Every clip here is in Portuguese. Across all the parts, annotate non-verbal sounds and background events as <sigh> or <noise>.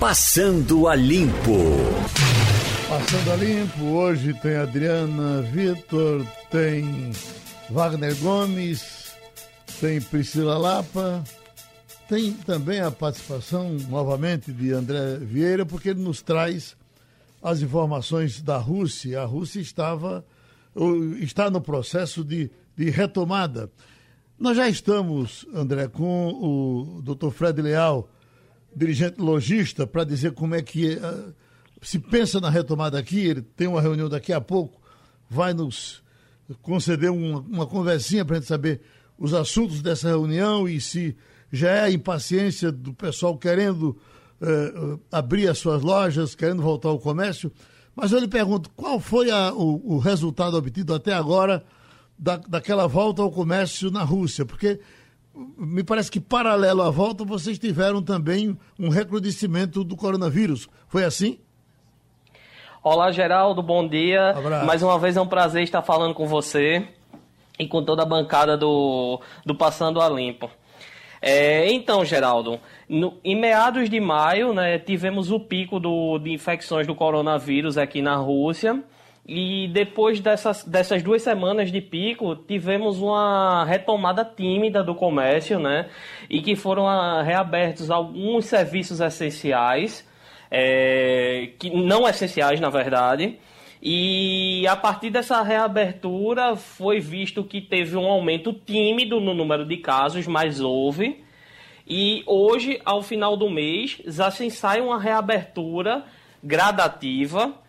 Passando a Limpo. Passando a Limpo, hoje tem Adriana Vitor, tem Wagner Gomes, tem Priscila Lapa, tem também a participação novamente de André Vieira, porque ele nos traz as informações da Rússia. A Rússia estava está no processo de, de retomada. Nós já estamos, André, com o doutor Fred Leal dirigente logista, para dizer como é que uh, se pensa na retomada aqui. Ele tem uma reunião daqui a pouco, vai nos conceder uma, uma conversinha para a gente saber os assuntos dessa reunião e se já é a impaciência do pessoal querendo uh, abrir as suas lojas, querendo voltar ao comércio. Mas eu lhe pergunto, qual foi a, o, o, resultado obtido até agora da, daquela volta ao comércio na Rússia? Porque me parece que paralelo à volta vocês tiveram também um recrudescimento do coronavírus. Foi assim? Olá, Geraldo, bom dia. Abraço. Mais uma vez é um prazer estar falando com você e com toda a bancada do, do Passando a Limpo. É, então, Geraldo, no, em meados de maio, né, tivemos o pico do, de infecções do coronavírus aqui na Rússia. E depois dessas, dessas duas semanas de pico, tivemos uma retomada tímida do comércio, né? E que foram ah, reabertos alguns serviços essenciais, é, que não essenciais, na verdade. E a partir dessa reabertura foi visto que teve um aumento tímido no número de casos, mas houve. E hoje, ao final do mês, já se sai uma reabertura gradativa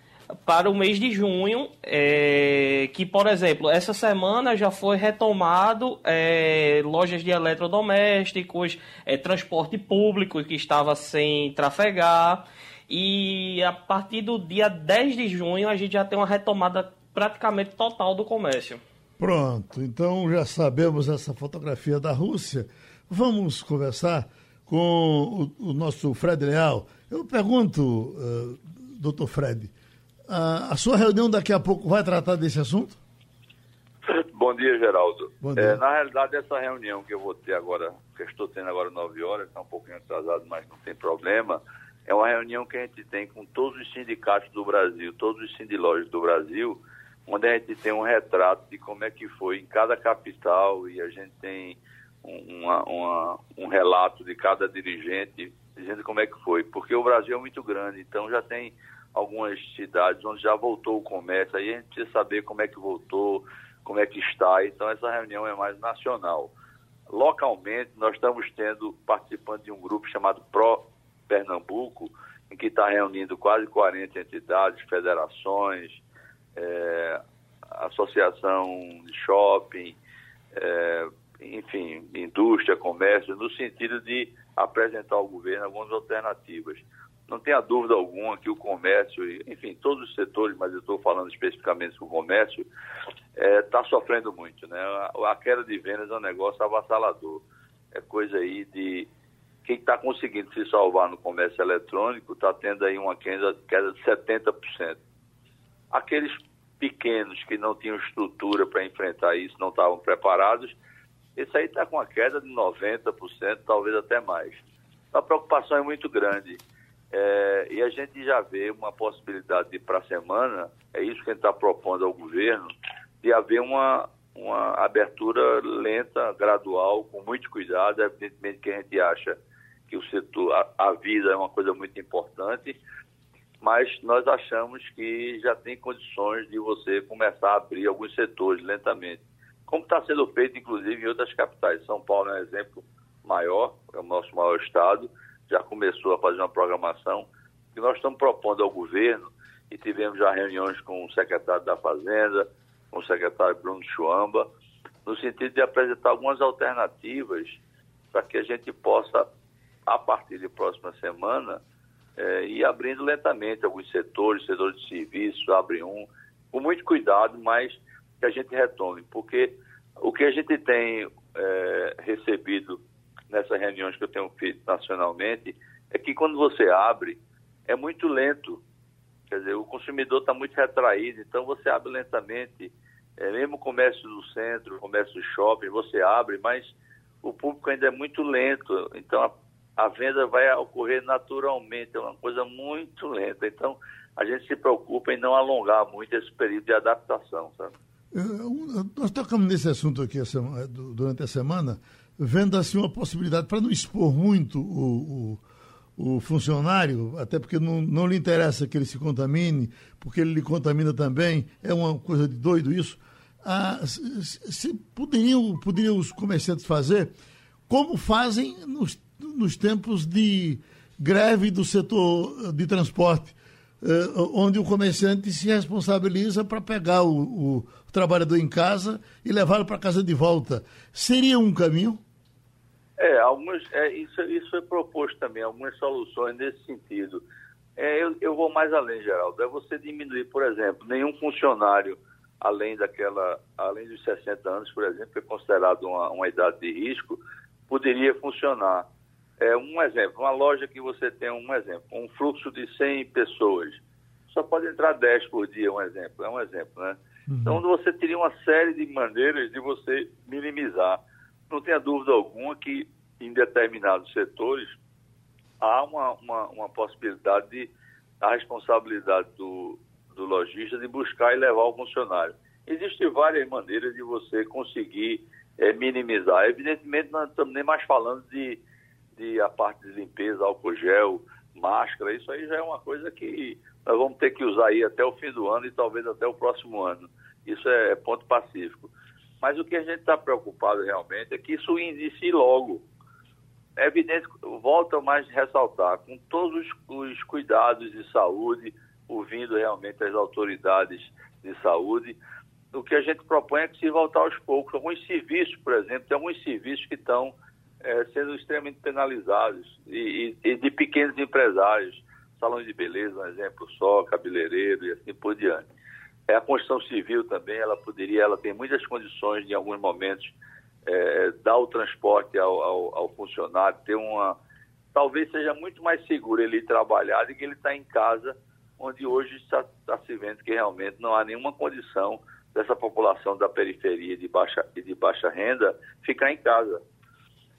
para o mês de junho, é, que, por exemplo, essa semana já foi retomado é, lojas de eletrodomésticos, é, transporte público que estava sem trafegar, e a partir do dia 10 de junho a gente já tem uma retomada praticamente total do comércio. Pronto, então já sabemos essa fotografia da Rússia. Vamos conversar com o, o nosso Fred Leal. Eu pergunto, uh, doutor Fred, a sua reunião daqui a pouco vai tratar desse assunto? <laughs> Bom dia, Geraldo. Bom dia. É, na realidade, essa reunião que eu vou ter agora, que eu estou tendo agora 9 horas, está um pouquinho atrasado, mas não tem problema, é uma reunião que a gente tem com todos os sindicatos do Brasil, todos os sindilógios do Brasil, onde a gente tem um retrato de como é que foi em cada capital e a gente tem uma, uma, um relato de cada dirigente dizendo como é que foi, porque o Brasil é muito grande, então já tem algumas cidades onde já voltou o comércio, aí a gente precisa saber como é que voltou, como é que está, então essa reunião é mais nacional. Localmente, nós estamos tendo, participando de um grupo chamado Pro Pernambuco, em que está reunindo quase 40 entidades, federações, é, associação de shopping, é, enfim, indústria, comércio, no sentido de apresentar ao governo algumas alternativas. Não tenha dúvida alguma que o comércio, enfim, todos os setores, mas eu estou falando especificamente do comércio, está é, tá sofrendo muito. Né? A, a, queda de vendas é um negócio avassalador. É coisa aí de. Quem está conseguindo se salvar no comércio eletrônico está tendo aí uma queda, queda de 70%. Aqueles pequenos que não tinham estrutura para enfrentar isso, não estavam preparados, esse aí está com uma queda de 90%, talvez até mais. A preocupação é muito grande. É, e a gente já vê uma possibilidade de, para a semana, é isso que a gente está propondo ao governo, de haver uma, uma abertura lenta, gradual, com muito cuidado. Evidentemente que a gente acha que o setor, a, a vida é uma coisa muito importante, mas nós achamos que já tem condições de você começar a abrir alguns setores lentamente, como está sendo feito, inclusive, em outras capitais. São Paulo é um exemplo maior, é o nosso maior estado, já começou a fazer uma programação que nós estamos propondo ao governo e tivemos já reuniões com o secretário da Fazenda, com o secretário Bruno Chuamba, no sentido de apresentar algumas alternativas para que a gente possa, a partir de próxima semana, é, ir abrindo lentamente alguns setores, setores de serviços, abre um, com muito cuidado, mas que a gente retome, porque o que a gente tem é, recebido nessas reuniões que eu tenho feito nacionalmente, é que quando você abre, é muito lento. Quer dizer, o consumidor está muito retraído, então você abre lentamente. É, mesmo o comércio do centro, o comércio do shopping, você abre, mas o público ainda é muito lento. Então, a venda vai ocorrer naturalmente, é uma coisa muito lenta. Então, a gente se preocupa em não alongar muito esse período de adaptação, sabe? Nós tocamos nesse assunto aqui durante a semana, vendo assim uma possibilidade, para não expor muito o, o, o, funcionário, até porque não, não lhe interessa que ele se contamine, porque ele lhe contamina também, é uma coisa de doido isso. Ah, se poderiam, poderiam os comerciantes fazer como fazem nos, nos tempos de greve do setor de transporte, eh, onde o comerciante se responsabiliza para pegar o, o, trabalhador em casa e levá-lo para casa de volta. Seria um caminho? É, algumas, é, isso, isso é proposto também, algumas soluções nesse sentido. É, eu, eu, vou mais além, Geraldo. É você diminuir, por exemplo, nenhum funcionário além daquela, além dos 60 anos, por exemplo, que é considerado uma, uma idade de risco, poderia funcionar. É um exemplo, uma loja que você tem um exemplo, um fluxo de 100 pessoas, só pode entrar 10 por dia, um exemplo, é um exemplo, né? Uhum. Então você teria uma série de maneiras de você minimizar. Não tenha dúvida alguma que em determinados setores há uma, uma, uma possibilidade de a responsabilidade do, do lojista de buscar e levar o funcionário. Existem várias maneiras de você conseguir é, minimizar. Evidentemente, não estamos nem mais falando de, de a parte de limpeza, álcool gel, máscara, isso aí já é uma coisa que nós vamos ter que usar aí até o fim do ano e talvez até o próximo ano. Isso é ponto pacífico. Mas o que a gente está preocupado realmente é que isso inicie logo. É evidente, volta mais a ressaltar, com todos os, os cuidados de saúde, ouvindo realmente as autoridades de saúde, o que a gente propõe é que se voltar aos poucos. Alguns serviços, por exemplo, tem alguns serviços que estão é, sendo extremamente penalizados e, e, e, de pequenos empresários, salões de beleza, um exemplo só, cabeleireiro e assim por diante. É, a construção civil também, ela poderia, ela tem muitas condições de, em alguns momentos, é, dar o transporte ao, ao, ao, funcionário, ter uma... Talvez seja muito mais seguro ele trabalhar do que ele estar tá em casa, onde hoje está, está se vendo que realmente não há nenhuma condição dessa população da periferia de baixa, de baixa renda ficar em casa.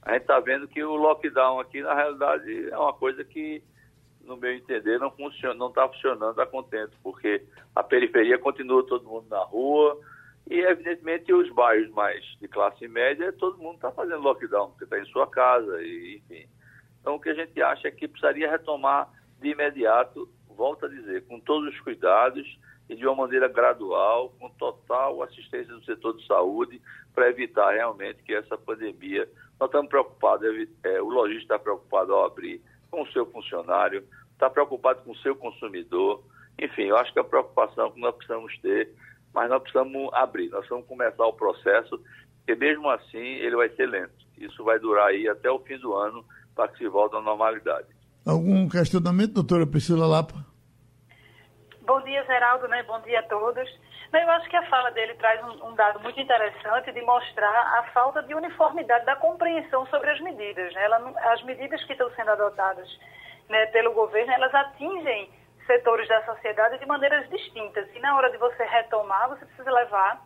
A gente está vendo que o lockdown aqui, na realidade, é uma coisa que, no meu entender, não não está funcionando a contento, porque a periferia continua todo mundo na rua e, evidentemente, os bairros mais de classe média, todo mundo está fazendo lockdown, porque está em sua casa, e, enfim. Então, o que a gente acha é que precisaria retomar de imediato, volto a dizer, com todos os cuidados, e de uma maneira gradual, com total assistência do setor de saúde, para evitar realmente que essa pandemia. Nós estamos preocupados, é, o lojista está preocupado ao abrir com o seu funcionário, está preocupado com o seu consumidor. Enfim, eu acho que é a preocupação que nós precisamos ter, mas nós precisamos abrir, nós vamos começar o processo, porque mesmo assim ele vai ser lento. Isso vai durar aí até o fim do ano para que se volte à normalidade. Algum questionamento, doutora Priscila Lapa? Bom dia, Geraldo, né? Bom dia a todos. Eu acho que a fala dele traz um, um, dado muito interessante de mostrar a falta de uniformidade da compreensão sobre as medidas. Né? Ela, as medidas que estão sendo adotadas né, pelo governo, elas atingem setores da sociedade de maneiras distintas. E na hora de você retomar, você precisa levar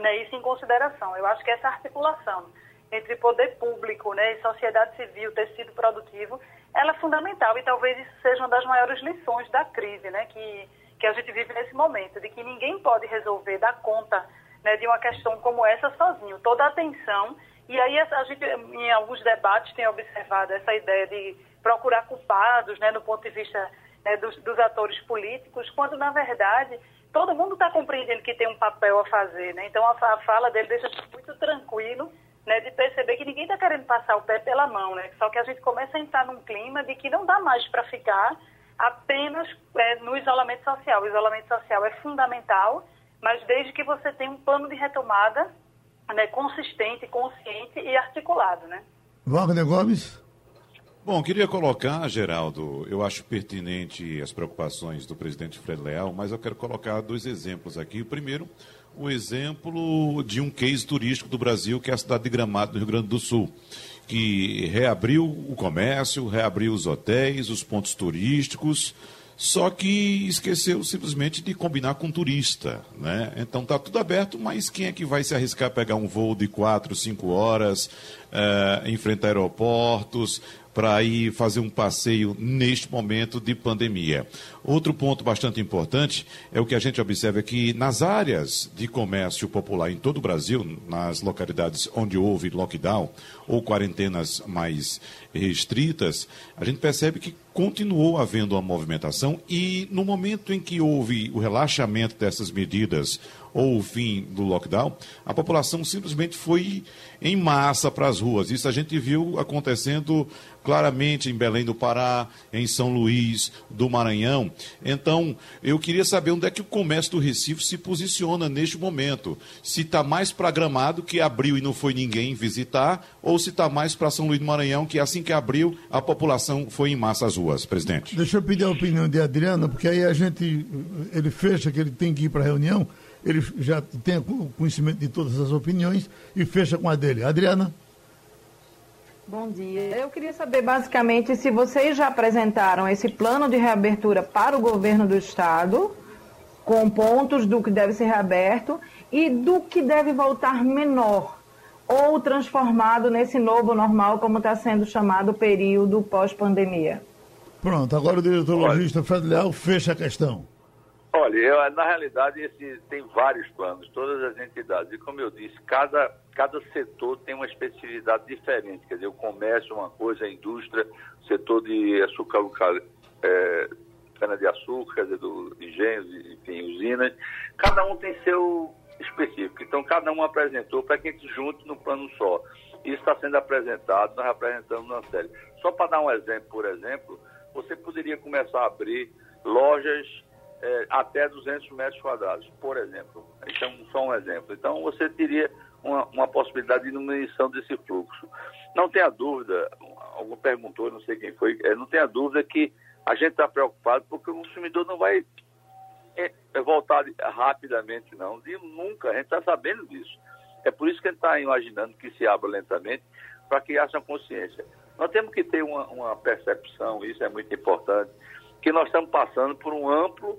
né, isso em consideração. Eu acho que essa articulação entre poder público né, e sociedade civil, tecido produtivo, ela é fundamental e talvez isso seja uma das maiores lições da crise, né, que que a gente vive nesse momento, de que ninguém pode resolver, dar conta né, de uma questão como essa sozinho. Toda a atenção, e aí a gente, em alguns debates, tem observado essa ideia de procurar culpados, né, ponto de vista né, dos, dos, atores políticos, quando, na verdade, todo mundo está compreendendo que tem um papel a fazer. Né? Então, a, a fala dele deixa muito tranquilo né, de perceber que ninguém está querendo passar o pé pela mão, né? só que a gente começa a entrar num clima de que não dá mais para ficar apenas é, no isolamento social. O isolamento social é fundamental, mas desde que você tenha um plano de retomada né, consistente, consciente e articulado. Né? Wagner Gomes? Bom, queria colocar, Geraldo, eu acho pertinente as preocupações do presidente Fred Leal, mas eu quero colocar dois exemplos aqui. O primeiro, o exemplo de um case turístico do Brasil, que é a cidade de Gramado, do Rio Grande do Sul que reabriu o comércio, reabriu os hotéis, os pontos turísticos, só que esqueceu simplesmente de combinar com turista, né? Então está tudo aberto, mas quem é que vai se arriscar a pegar um voo de quatro, cinco horas, uh, enfrentar aeroportos, para ir fazer um passeio neste momento de pandemia. Outro ponto bastante importante é o que a gente observa que nas áreas de comércio popular em todo o Brasil, nas localidades onde houve lockdown ou quarentenas mais restritas, a gente percebe que continuou havendo uma movimentação e no momento em que houve o relaxamento dessas medidas ou o fim do lockdown, a população simplesmente foi em massa para as ruas. Isso a gente viu acontecendo claramente em Belém do Pará, em São Luís do Maranhão. Então, eu queria saber onde é que o comércio do Recife se posiciona neste momento. Se está mais para Gramado, que abriu e não foi ninguém visitar, ou se está mais para São Luís do Maranhão, que assim que abriu, a população foi em massa às ruas, presidente. Deixa eu pedir a opinião de Adriana, porque aí a gente, ele fecha que ele tem que ir para a reunião, ele já tem conhecimento de todas as opiniões e fecha com a dele. Adriana? Bom dia. Eu queria saber basicamente se vocês já apresentaram esse plano de reabertura para o governo do estado, com pontos do que deve ser reaberto e do que deve voltar menor ou transformado nesse novo normal, como está sendo chamado o período pós-pandemia. Pronto, agora o diretor logista Fred Leal fecha a questão. Olha, eu, na realidade, esse, tem vários planos, todas as entidades. E como eu disse, cada, cada setor tem uma especificidade diferente. Quer dizer, o comércio é uma coisa, a indústria, o setor de açúcar, é, cana-de-açúcar, do engenhos, enfim, usinas. Cada um tem seu específico. Então, cada um apresentou para que a gente junte no plano só. Isso está sendo apresentado, nós apresentamos na série. Só para dar um exemplo, por exemplo, você poderia começar a abrir lojas é, até 200 metros quadrados, por exemplo. Então, só um exemplo. Então, você teria uma, uma possibilidade de diminuição desse fluxo. Não tenha dúvida, algum perguntou, não sei quem foi, é, não tenha dúvida que a gente está preocupado porque o consumidor não vai é, é voltar rapidamente, não. E nunca, a gente está sabendo disso. É por isso que a gente está imaginando que se abra lentamente para que haja consciência. Nós temos que ter uma, uma percepção, isso é muito importante, que nós estamos passando por um amplo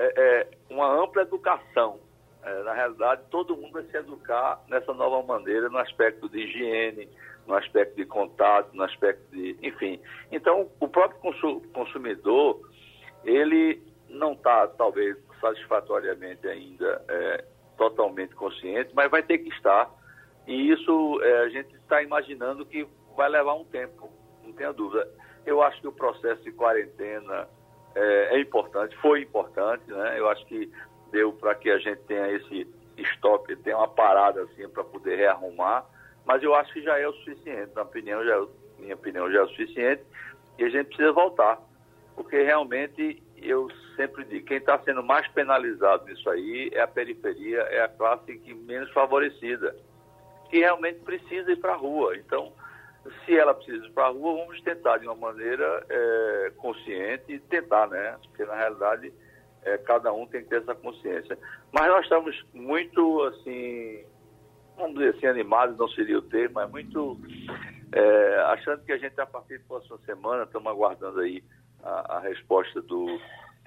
é, é, uma ampla educação. É, na realidade, todo mundo vai se educar nessa nova maneira, no aspecto de higiene, no aspecto de contato, no aspecto de. Enfim. Então, o próprio consumidor, ele não está, talvez, satisfatoriamente ainda é, totalmente consciente, mas vai ter que estar. E isso é, a gente está imaginando que vai levar um tempo, não tenha dúvida. Eu acho que o processo de quarentena é, é importante, foi importante, né? Eu acho que deu para que a gente tenha esse stop, tenha uma parada assim para poder rearrumar, mas eu acho que já é o suficiente, na opinião, já, é minha opinião já é o suficiente e a gente precisa voltar, porque realmente eu sempre digo, quem está sendo mais penalizado nisso aí é a periferia, é a classe que menos favorecida, que realmente precisa ir para a rua. Então, se ela precisa ir para a rua, vamos tentar de uma maneira é, consciente, tentar, né? Porque na realidade é, cada um tem que ter essa consciência. Mas nós estamos muito, assim, vamos dizer assim, animados, não seria o termo, mas muito é, achando que a gente, a partir da próxima semana, estamos aguardando aí a, a resposta do.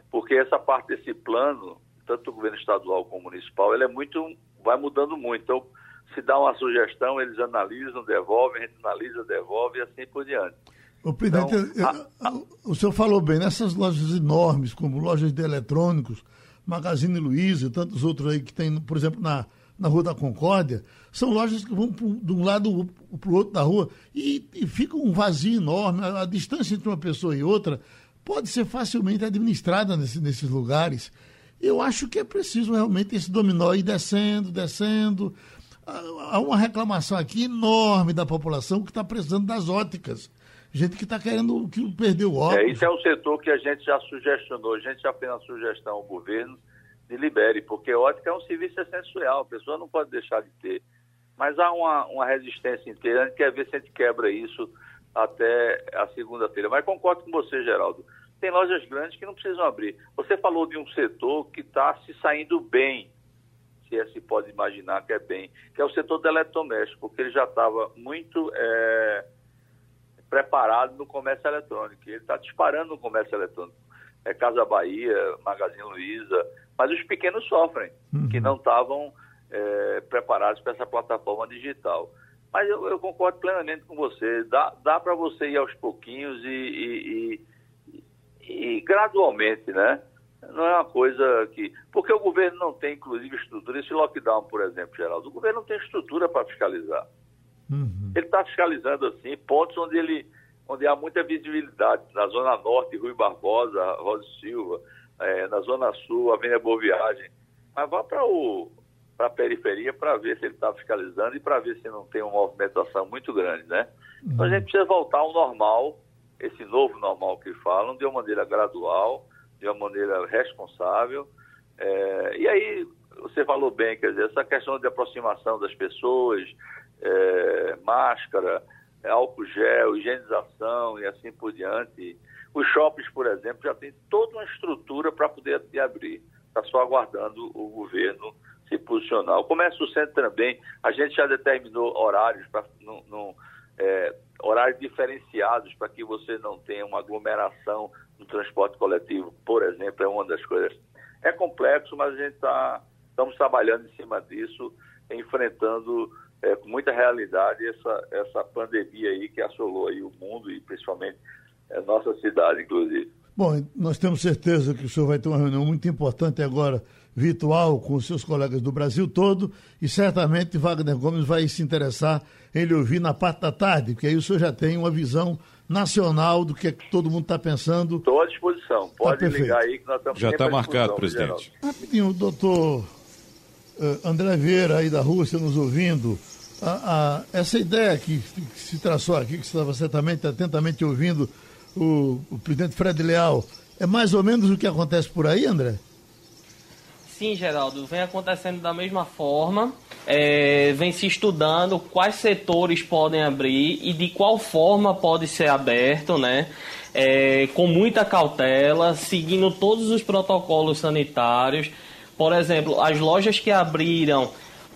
Porque essa parte desse plano, tanto o governo estadual como municipal, ele é muito. vai mudando muito. Então, se dá uma sugestão, eles analisam, devolvem, a gente analisa, devolve e assim por diante. O presidente, então, a, a... o senhor falou bem, nessas lojas enormes, como lojas de eletrônicos, Magazine Luiza e tantos outros aí que tem, por exemplo, na, na Rua da Concórdia, são lojas que vão de um lado para o outro da rua e, e fica um vazio enorme. A, a, distância entre uma pessoa e outra pode ser facilmente administrada nesse, nesses lugares. Eu acho que é preciso realmente esse dominó ir descendo, descendo, há uma reclamação aqui enorme da população que está precisando das óticas. Gente que está querendo que perdeu o óculos. É, isso é um setor que a gente já sugestionou, a gente já fez uma sugestão ao governo de libere, porque ótica é um serviço essencial, a pessoa não pode deixar de ter. Mas há uma, uma resistência inteira, a gente quer ver se a gente quebra isso até a segunda-feira. Mas concordo com você, Geraldo. Tem lojas grandes que não precisam abrir. Você falou de um setor que está se saindo bem se é, se pode imaginar que é bem, que é o setor do eletrodoméstico, porque ele já estava muito é, preparado no comércio eletrônico. Ele está disparando no comércio eletrônico. É Casa Bahia, Magazine Luiza, mas os pequenos sofrem, uhum. que não estavam é, preparados para essa plataforma digital. Mas eu, eu concordo plenamente com você. Dá, dá para você ir aos pouquinhos e, e, e, e, gradualmente, né? Não é uma coisa que. Porque o governo não tem, inclusive, estrutura. Esse lockdown, por exemplo, Geraldo, o governo não tem estrutura para fiscalizar. Uhum. Ele está fiscalizando, assim, pontos onde ele onde há muita visibilidade. Na Zona Norte, Rui Barbosa, Rosa Silva, é, na Zona Sul, Avenida Boa Viagem. Mas vá para o para a periferia para ver se ele está fiscalizando e para ver se não tem uma movimentação muito grande, né? Então a gente precisa voltar ao normal, esse novo normal que falam, de uma maneira gradual, de uma maneira responsável. É, e aí, você falou bem, quer dizer, essa questão de aproximação das pessoas, é, máscara, álcool gel, higienização e assim por diante. Os shoppings, por exemplo, já tem toda uma estrutura para poder abrir. Está só aguardando o governo se posicionar. O comércio centro também, a gente já determinou horários para é, horários diferenciados para que você não tenha uma aglomeração no transporte coletivo, por exemplo, é uma das coisas. É complexo, mas a gente está estamos trabalhando em cima disso, enfrentando é, com muita realidade essa, essa pandemia aí que assolou aí o mundo e principalmente a nossa cidade, inclusive. Bom, nós temos certeza que o senhor vai ter uma reunião muito importante agora virtual com os seus colegas do Brasil todo e certamente Wagner Gomes vai se interessar em lhe ouvir na parte da tarde, porque aí o senhor já tem uma visão nacional do que, é que todo mundo está pensando. Estou à disposição, tá pode tá ligar aí que nós estamos Já está marcado, presidente. Rapidinho, o doutor uh, André Vieira aí da Rússia nos ouvindo, a, a, essa ideia que, que, se traçou aqui, que você estava certamente atentamente ouvindo o, o presidente Fred Leal, é mais ou menos o que acontece por aí, André? Sim, Geraldo, vem acontecendo da mesma forma, é, vem se estudando quais setores podem abrir e de qual forma pode ser aberto, né? É, com muita cautela, seguindo todos os protocolos sanitários. Por exemplo, as lojas que abriram,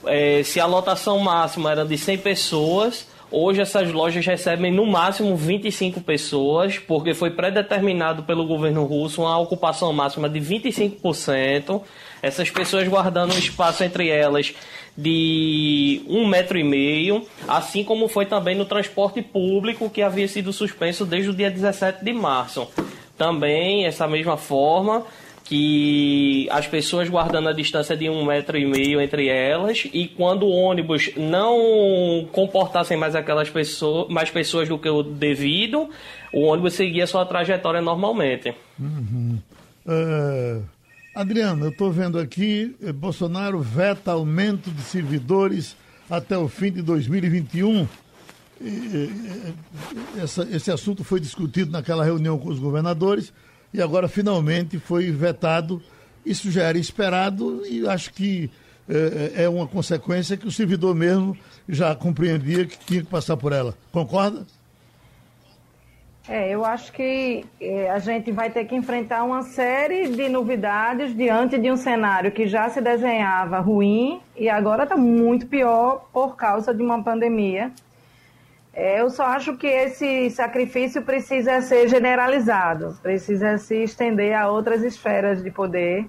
é, se a lotação máxima era de 100 pessoas, Hoje essas lojas recebem no máximo 25 pessoas, porque foi predeterminado pelo governo russo uma ocupação máxima de 25%. Essas pessoas guardando um espaço entre elas de um metro e meio, assim como foi também no transporte público que havia sido suspenso desde o dia 17 de março. Também essa mesma forma, que as pessoas guardando a distância de um metro e meio entre elas e quando o ônibus não comportassem mais aquelas pessoas, mais pessoas do que o devido, o ônibus seguia sua trajetória normalmente. Uhum. Uh, Adriano, eu estou vendo aqui, eh, Bolsonaro veta aumento de servidores até o fim de 2021. Essa, esse assunto foi discutido naquela reunião com os governadores e agora finalmente foi vetado. Isso já era esperado e acho que é, é uma consequência que o servidor mesmo já compreendia que tinha que passar por ela. Concorda? É, eu acho que é, a gente vai ter que enfrentar uma série de novidades diante de um cenário que já se desenhava ruim e agora está muito pior por causa de uma pandemia é, eu só acho que esse sacrifício precisa ser generalizado, precisa se estender a outras esferas de poder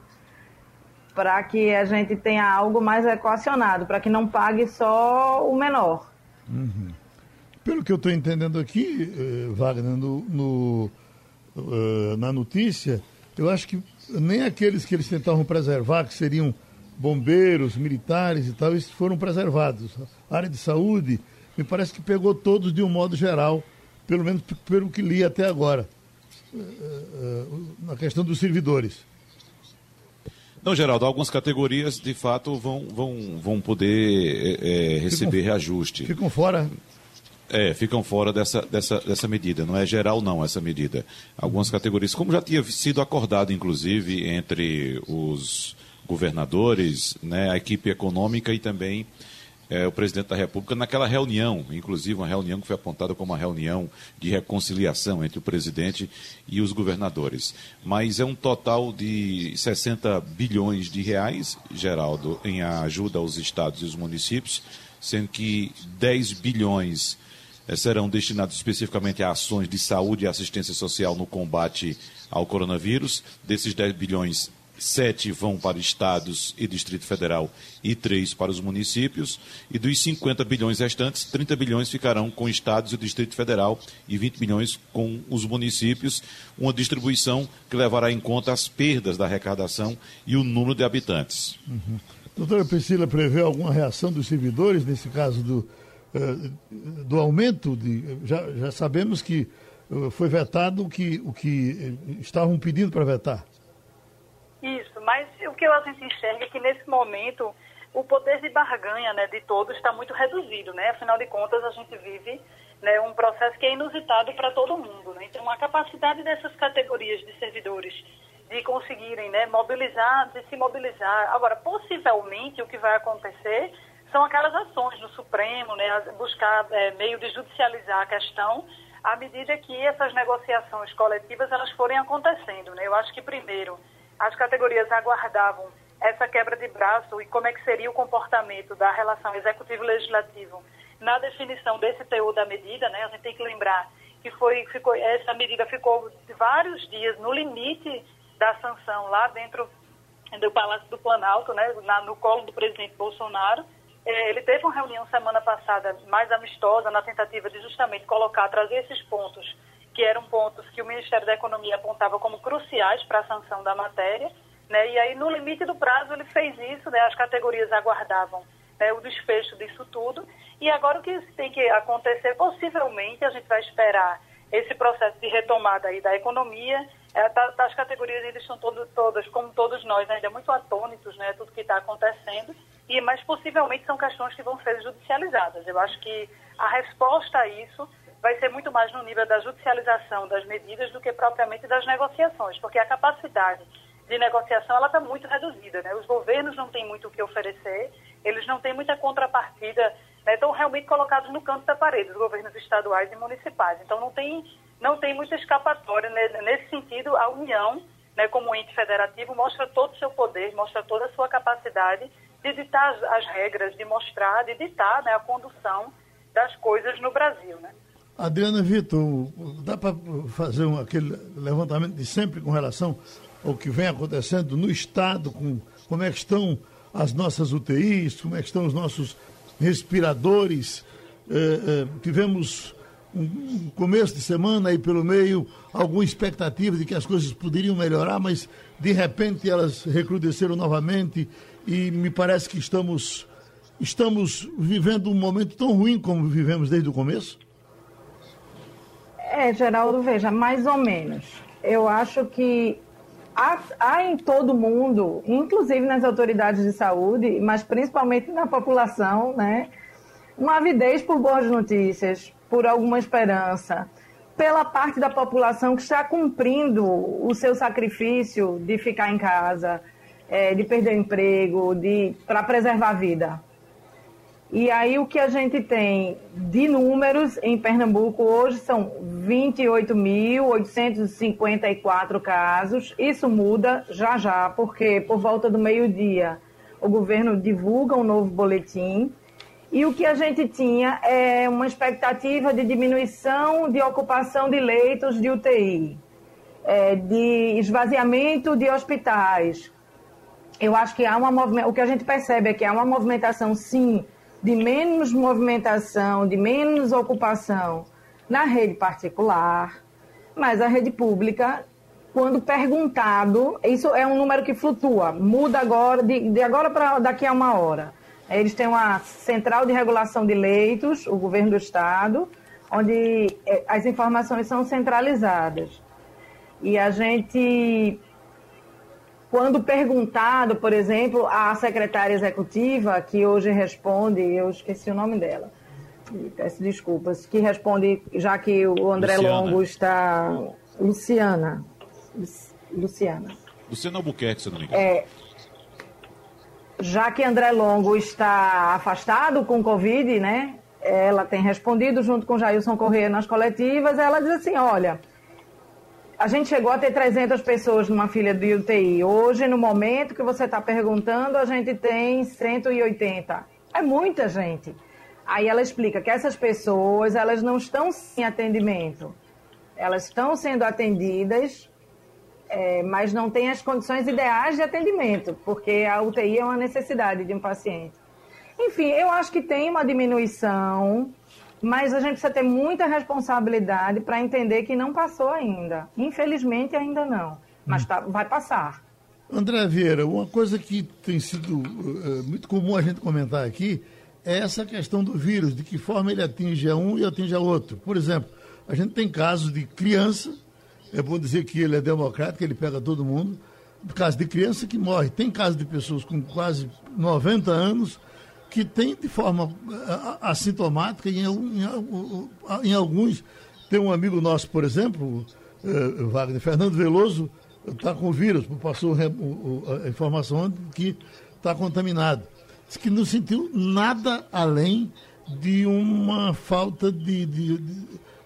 para que a gente tenha algo mais equacionado, para que não pague só o menor. Uhum. Pelo que eu estou entendendo aqui, eh, Wagner, no, no uh, na notícia, eu acho que nem aqueles que eles tentavam preservar, que seriam bombeiros, militares e tal, eles foram preservados. A área de saúde me parece que pegou todos de um modo geral, pelo menos pelo que li até agora, eh, eh, na questão dos servidores. Não, Geraldo, algumas categorias de fato vão, vão, vão poder é, receber ficam, reajuste. Ficam fora? É, ficam fora dessa, dessa, dessa medida. Não é geral, não, essa medida. Algumas categorias, como já tinha sido acordado, inclusive, entre os governadores, né, a equipe econômica e também é, o presidente da República naquela reunião, inclusive uma reunião que foi apontada como uma reunião de reconciliação entre o presidente e os governadores. Mas é um total de 60 bilhões de reais, Geraldo, em ajuda aos estados e os municípios, sendo que 10 bilhões é, serão destinados especificamente a ações de saúde e assistência social no combate ao coronavírus. Desses 10 bilhões, sete vão para estados e Distrito Federal e três para os municípios. E dos 50 bilhões restantes, 30 bilhões ficarão com estados e o Distrito Federal e 20 bilhões com os municípios. Uma distribuição que levará em conta as perdas da arrecadação e o número de habitantes. Uhum. Doutora Priscila, prevê alguma reação dos servidores nesse caso do, uh, do aumento? De, já, já sabemos que uh, foi vetado o que, o que estavam pedindo para vetar. Mas o que a gente enxerga é que nesse momento o poder de barganha né, de todos está muito reduzido, né? Afinal de contas, a gente vive né, um processo que é inusitado para todo mundo. Né? Então, a capacidade dessas categorias de servidores de conseguirem né, mobilizar, de se mobilizar. Agora, possivelmente, o que vai acontecer são aquelas ações no Supremo, né, buscar é, meio de judicializar a questão à medida que essas negociações coletivas elas forem acontecendo. Né? Eu acho que, primeiro, as categorias aguardavam essa quebra de braço e como é que seria o comportamento da relação executivo-legislativo na definição desse teor da medida, né? A gente tem que lembrar que foi, ficou, essa medida ficou vários dias no limite da sanção lá dentro do Palácio do Planalto, né? Na, no colo do presidente Bolsonaro. É, ele teve uma reunião semana passada mais amistosa na tentativa de justamente colocar, trazer esses pontos que eram pontos que o Ministério da Economia apontava como cruciais para a sanção da matéria, né? E aí, no limite do prazo, ele fez isso, né? As categorias aguardavam né, o desfecho disso tudo. E agora o que tem que acontecer, possivelmente, a gente vai esperar esse processo de retomada aí da economia. É, tá, tá as categorias ainda estão todo, todas, como todos nós, ainda muito atônitos, né? Tudo que está acontecendo. E, mas possivelmente são questões que vão ser judicializadas. Eu acho que a resposta a isso vai ser muito mais no nível da judicialização das medidas do que propriamente das negociações, porque a capacidade de negociação ela está muito reduzida. Né? Os governos não têm muito o que oferecer, eles não têm muita contrapartida, né? estão realmente colocados no canto da parede, os governos estaduais e municipais. Então não tem, não tem muita escapatória. Né? Nesse sentido, a União, né, como ente federativo, mostra todo o seu poder, mostra toda a sua capacidade de ditar as, as regras, de mostrar, de ditar né, a condução das coisas no Brasil. Né? Adriana Vitor, dá para fazer um, aquele levantamento de sempre com relação ao que vem acontecendo no Estado, com como é que estão as nossas UTIs, como é que estão os nossos respiradores. Eh, eh, tivemos um começo de semana aí pelo meio, alguma expectativa de que as coisas poderiam melhorar, mas de repente elas recrudesceram novamente e me parece que estamos, estamos vivendo um momento tão ruim como vivemos desde o começo. É, Geraldo, veja, mais ou menos. Eu acho que há, há, em todo mundo, inclusive nas autoridades de saúde, mas principalmente na população, né, uma avidez por boas notícias, por alguma esperança, pela parte da população que está cumprindo o seu sacrifício de ficar em casa, é, de perder o emprego, de para preservar a vida. E aí o que a gente tem de números em Pernambuco hoje são 28.854 casos. Isso muda já já, porque por volta do meio-dia o governo divulga um novo boletim. E o que a gente tinha é uma expectativa de diminuição de ocupação de leitos de UTI, é, de esvaziamento de hospitais. Eu acho que há uma o que a gente percebe é que há uma movimentação, sim, de menos movimentação, de menos ocupação na rede particular, mas a rede pública, quando perguntado, isso é um número que flutua, muda agora, de, de agora para daqui a uma hora. Eles têm uma central de regulação de leitos, o governo do estado, onde é, as informações são centralizadas. E a gente quando perguntado, por exemplo, à secretária executiva, que hoje responde, eu esqueci o nome dela, peço desculpas, que responde, já que o André Luciana. Longo está. Luciana. Luciana. Luciana Albuquerque, se não me engano. É, já que André Longo está afastado com Covid, né? Ela tem respondido junto com Jailson Corrêa nas coletivas. Ela diz assim: olha, a gente chegou a ter 300 pessoas numa fila de UTI. Hoje, no momento que você está perguntando, a gente tem 180. É muita gente. Aí ela explica que essas pessoas, elas não estão sem atendimento. Elas estão sendo atendidas é, mas não tem as condições ideais de atendimento, porque a UTI é uma necessidade de um paciente. Enfim, eu acho que tem uma diminuição, mas a gente precisa ter muita responsabilidade para entender que não passou ainda. Infelizmente, ainda não, mas tá, vai passar. André Vieira, uma coisa que tem sido uh, muito comum a gente comentar aqui é essa questão do vírus, de que forma ele atinge a um e atinge a outro. Por exemplo, a gente tem casos de criança, é bom dizer que ele é democrático, ele pega todo mundo, caso de criança que morre. Tem casos de pessoas com quase 90 anos que tem de forma eh, assintomática, em, em, em alguns. Tem um amigo nosso, por exemplo, uh, Wagner Fernando Veloso, está com vírus, passou a informação que está contaminado. Diz que não sentiu nada além de uma falta de, de,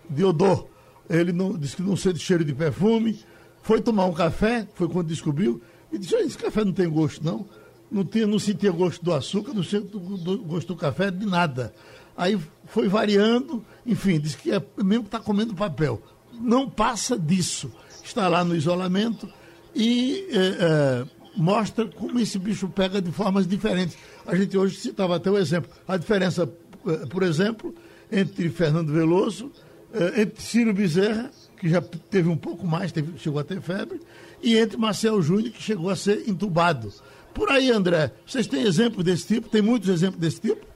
de odor. Ele não, disse que não sente cheiro de perfume. Foi tomar um café, foi quando descobriu, e disse, esse café não tem gosto, não. Não, tinha, não sentia gosto do açúcar, não sentia gosto do café, de nada. Aí foi variando, enfim, disse que é mesmo que está comendo papel. Não passa disso está lá no isolamento e é, é, mostra como esse bicho pega de formas diferentes. A gente hoje citava até o exemplo. A diferença, é, por exemplo, entre Fernando Veloso, é, entre Ciro Bezerra, que já teve um pouco mais, teve, chegou a ter febre, e entre Marcel Júnior, que chegou a ser entubado. Por aí, André, vocês têm exemplos desse tipo? Tem muitos exemplos desse tipo?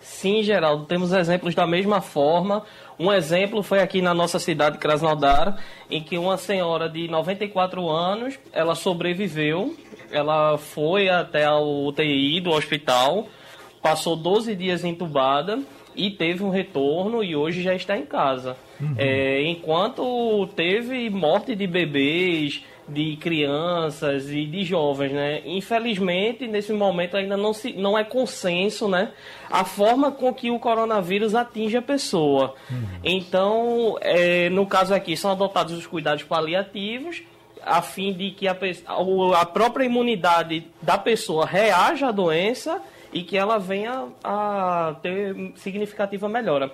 Sim, Geraldo, temos exemplos da mesma forma. Um exemplo foi aqui na nossa cidade, Krasnodar, em que uma senhora de 94 anos, ela sobreviveu, ela foi até a UTI do hospital, passou 12 dias entubada e teve um retorno e hoje já está em casa. Uhum. É, enquanto teve morte de bebês, de crianças e de jovens, né? Infelizmente, nesse momento ainda não, se, não é consenso, né? A forma com que o coronavírus atinge a pessoa. Então, é, no caso aqui, são adotados os cuidados paliativos a fim de que a, a própria imunidade da pessoa reaja à doença e que ela venha a ter significativa melhora.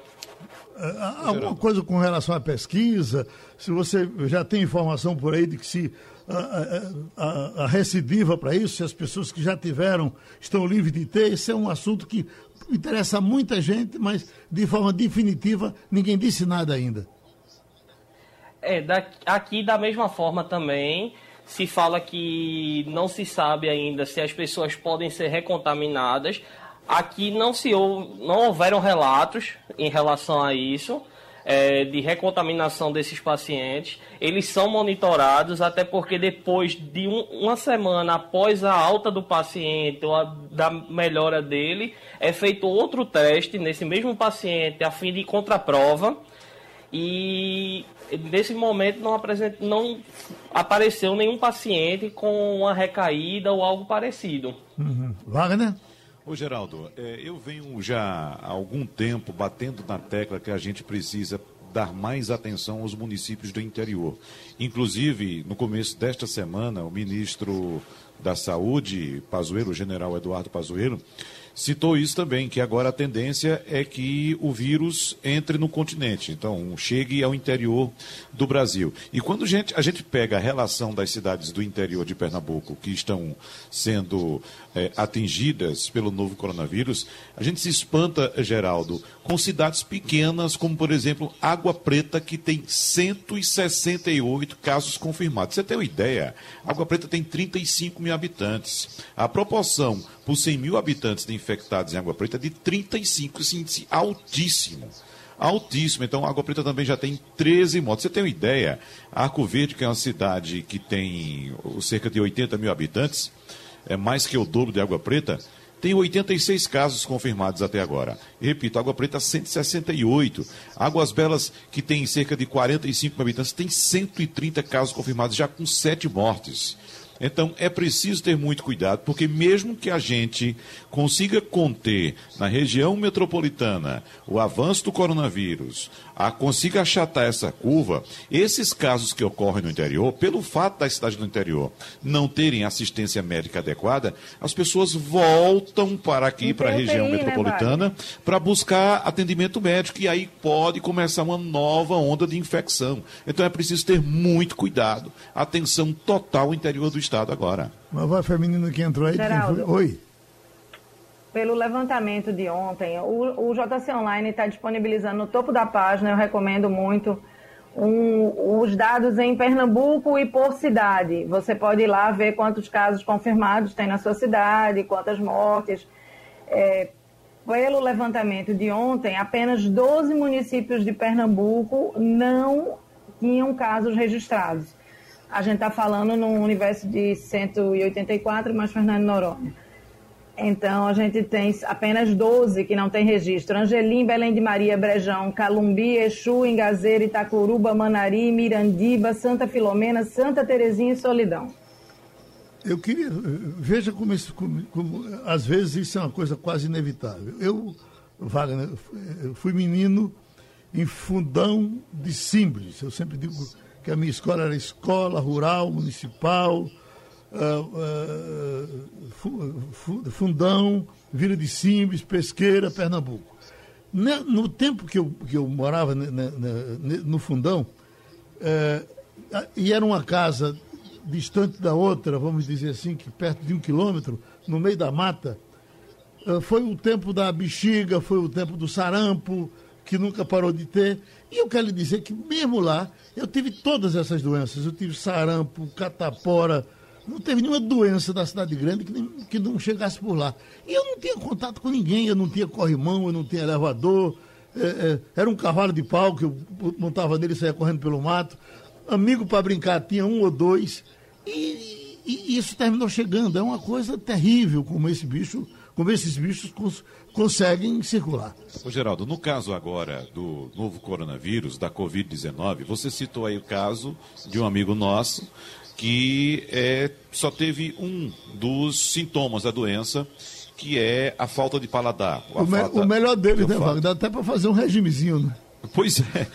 Alguma coisa com relação à pesquisa? Se você já tem informação por aí de que se a, a, a recidiva para isso, se as pessoas que já tiveram estão livres de ter, esse é um assunto que interessa muita gente, mas de forma definitiva ninguém disse nada ainda. É, daqui, aqui da mesma forma também se fala que não se sabe ainda se as pessoas podem ser recontaminadas. Aqui não se não houveram relatos em relação a isso. É, de recontaminação desses pacientes. Eles são monitorados, até porque depois de um, uma semana após a alta do paciente ou a, da melhora dele, é feito outro teste nesse mesmo paciente a fim de contraprova. E nesse momento não, não apareceu nenhum paciente com uma recaída ou algo parecido. Uhum. Wagner? Ô Geraldo, é, eu venho já há algum tempo batendo na tecla que a gente precisa dar mais atenção aos municípios do interior. Inclusive, no começo desta semana, o ministro da Saúde, Pazuello, o general Eduardo Pazuello, citou isso também, que agora a tendência é que o vírus entre no continente, então chegue ao interior do Brasil. E quando a gente, a gente pega a relação das cidades do interior de Pernambuco que estão sendo é, atingidas pelo novo coronavírus, a gente se espanta, Geraldo, com cidades pequenas, como por exemplo Água Preta, que tem 168 casos confirmados. Você tem uma ideia? Água Preta tem 35 mil habitantes. A proporção por 100 mil habitantes de infectados em Água Preta de 35, esse índice altíssimo. Altíssimo. Então, Água Preta também já tem 13 mortes. Você tem uma ideia? Arco Verde, que é uma cidade que tem cerca de 80 mil habitantes, é mais que o dobro de Água Preta, tem 86 casos confirmados até agora. Repito, Água Preta 168. Águas Belas, que tem cerca de 45 mil habitantes, tem 130 casos confirmados, já com 7 mortes. Então é preciso ter muito cuidado, porque mesmo que a gente consiga conter na região metropolitana o avanço do coronavírus, a, consiga achatar essa curva, esses casos que ocorrem no interior, pelo fato das cidades do interior não terem assistência médica adequada, as pessoas voltam para aqui, para a região né, metropolitana, né, para buscar atendimento médico e aí pode começar uma nova onda de infecção. Então é preciso ter muito cuidado. Atenção total ao interior do estado agora. Uma voz feminina que entrou aí. Oi pelo levantamento de ontem, o, o JC Online está disponibilizando no topo da página, eu recomendo muito, um, os dados em Pernambuco e por cidade. Você pode ir lá ver quantos casos confirmados tem na sua cidade, quantas mortes. É, pelo levantamento de ontem, apenas 12 municípios de Pernambuco não tinham casos registrados. A gente está falando num universo de 184, mais Fernando Noronha. Então, a gente tem apenas 12 que não tem registro. Angelim, Belém de Maria, Brejão, Calumbi, Exu, Engazeira, Itacuruba, Manari, Mirandiba, Santa Filomena, Santa Terezinha e Solidão. Eu queria... Veja como, isso, como, como, às vezes isso é uma coisa quase inevitável. Eu, Wagner, fui menino em fundão de Simples. Eu sempre digo que a minha escola era escola rural, municipal, uh, Fundão, Vila de Simbres, Pesqueira, Pernambuco. No tempo que eu, que eu morava no Fundão, uh, e era uma casa distante da outra, vamos dizer assim, que perto de um quilômetro, no meio da mata, foi o tempo da bexiga, foi o tempo do sarampo, que nunca parou de ter. E eu quero lhe dizer que mesmo lá, eu tive todas essas doenças. Eu tive sarampo, catapora, não teve nenhuma doença da cidade grande que, nem, que não chegasse por lá. E eu não tinha contato com ninguém, eu não tinha corrimão, eu não tinha elevador. É, é, era um cavalo de pau que eu montava nele e saía correndo pelo mato. Amigo para brincar tinha um ou dois. E, e, isso terminou chegando. É uma coisa terrível como esse bicho, como esses bichos cons, conseguem circular. Ô Geraldo, no caso agora do novo coronavírus, da Covid-19, você citou aí o caso de um amigo nosso que é, só teve um dos sintomas da doença, que é a falta de paladar. O, me, o, melhor dele, né, Wagner? Dá até para fazer um regimezinho, né? Pois é,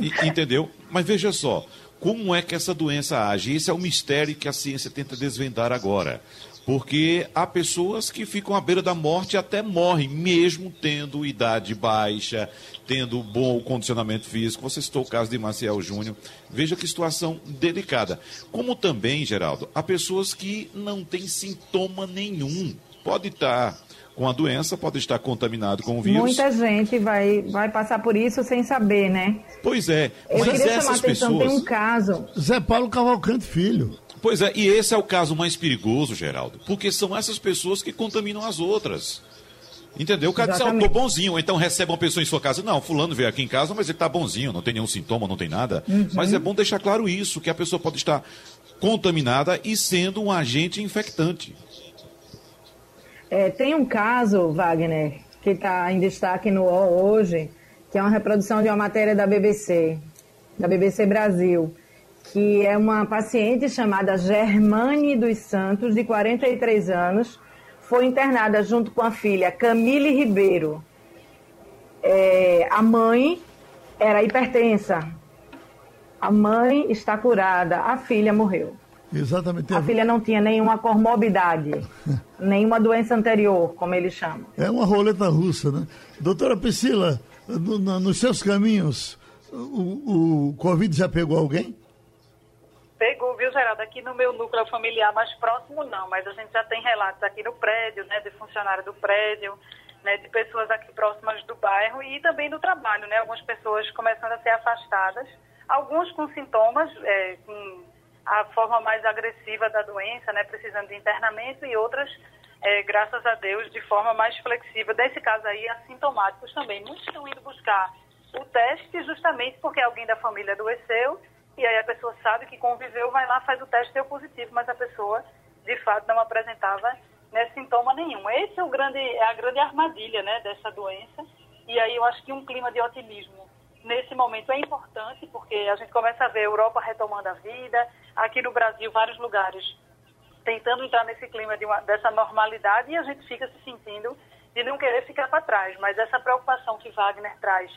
e, e, entendeu? Mas veja só, como é que essa doença age? Esse é o mistério que a ciência tenta desvendar agora. Porque há pessoas que ficam à beira da morte e até morrem, mesmo tendo idade baixa, tendo bom condicionamento físico. Você citou o caso de Maciel Júnior. Veja que situação delicada. Como também, Geraldo, há pessoas que não têm sintoma nenhum. Pode estar com a doença, pode estar contaminado com o vírus. Muita gente vai, vai passar por isso sem saber, né? Pois é. Eu mas queria essas chamar pessoas... atenção, tem um caso. Zé Paulo Cavalcante Filho. Pois é, e esse é o caso mais perigoso, Geraldo, porque são essas pessoas que contaminam as outras. Entendeu? O cara diz, ah, eu tô bonzinho, então recebe uma pessoa em sua casa. Não, fulano veio aqui em casa, mas ele tá bonzinho, não tem nenhum sintoma, não tem nada. Uhum. Mas é bom deixar claro isso, que a pessoa pode estar contaminada e sendo um agente infectante. É, tem um caso, Wagner, que está em destaque no UOL hoje, que é uma reprodução de uma matéria da BBC, da BBC Brasil que é uma paciente chamada Germane dos Santos, de 43 anos, foi internada junto com a filha Camille Ribeiro. É, a mãe era hipertensa. A mãe está curada, a filha morreu. Exatamente. A filha não tinha nenhuma comorbidade, <laughs> nenhuma doença anterior, como eles chamam. É uma roleta russa, né? Doutora Priscila, no, no, nos seus caminhos, o, o Covid já pegou alguém? Pegou, viu, Geraldo? Aqui no meu núcleo familiar mais próximo, não, mas a gente já tem relatos aqui no prédio, né, de funcionário do prédio, né, de pessoas aqui próximas do bairro e também do trabalho, né? Algumas pessoas começando a ser afastadas, alguns com sintomas, é, com a forma mais agressiva da doença, né, precisando de internamento e outras, é, graças a Deus, de forma mais flexível. Desse caso aí, assintomáticos também. Muitos estão indo buscar o teste justamente porque alguém da família adoeceu e aí a pessoa sabe que conviveu, vai lá, faz o teste, deu positivo, mas a pessoa, de fato, não apresentava né, sintoma nenhum. Esse é, o grande, é a grande armadilha né, dessa doença. E aí eu acho que um clima de otimismo nesse momento é importante, porque a gente começa a ver a Europa retomando a vida, aqui no Brasil, vários lugares tentando entrar nesse clima de uma, dessa normalidade e a gente fica se sentindo de não querer ficar para trás. Mas essa preocupação que Wagner traz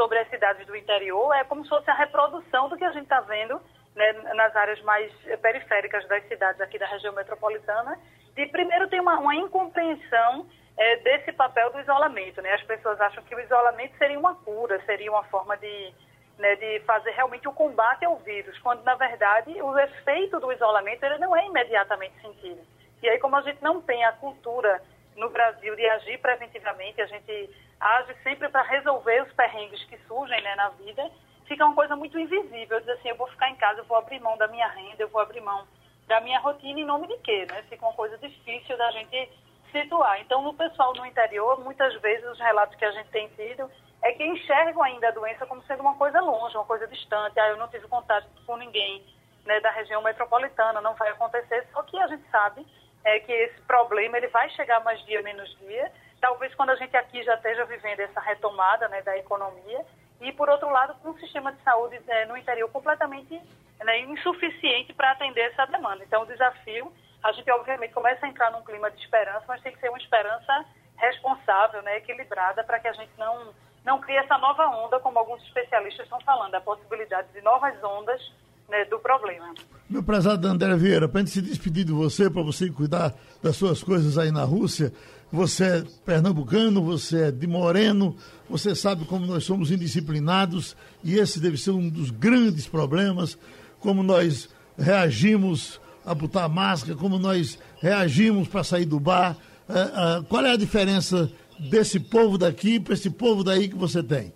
sobre as cidades do interior é como se fosse a reprodução do que a gente está vendo né, nas áreas mais periféricas das cidades aqui da região metropolitana. De primeiro tem uma, uma incompreensão é, desse papel do isolamento. Né? As pessoas acham que o isolamento seria uma cura, seria uma forma de, né, de fazer realmente o combate ao vírus, quando na verdade o efeito do isolamento ele não é imediatamente sentido. E aí como a gente não tem a cultura no Brasil de agir preventivamente, a gente age sempre para resolver os perrengues que surgem né, na vida, fica uma coisa muito invisível. Dizer assim, eu vou ficar em casa, eu vou abrir mão da minha renda, eu vou abrir mão da minha rotina em nome de quê? Né? Fica uma coisa difícil da gente situar. Então, no pessoal no interior, muitas vezes os relatos que a gente tem tido é que enxergam ainda a doença como sendo uma coisa longe, uma coisa distante. Ah, eu não tive contato com ninguém né, da região metropolitana, não vai acontecer. Só que a gente sabe é, que esse problema ele vai chegar mais dia menos dia talvez quando a gente aqui já esteja vivendo essa retomada né, da economia, e por outro lado, com um sistema de saúde é, no interior completamente né, insuficiente para atender essa demanda. Então, o desafio, a gente obviamente começa a entrar num clima de esperança, mas tem que ser uma esperança responsável, né, equilibrada, para que a gente não, não crie essa nova onda, como alguns especialistas estão falando, a possibilidade de novas ondas né, do problema. Meu prezado André Vieira, para a gente se despedir de você, para você cuidar das suas coisas aí na Rússia, você é pernambucano, você é de Moreno, você sabe como nós somos indisciplinados e esse deve ser um dos grandes problemas, como nós reagimos a botar máscara, como nós reagimos para sair do bar. É, é, qual é a diferença desse povo daqui para esse povo daí que você tem?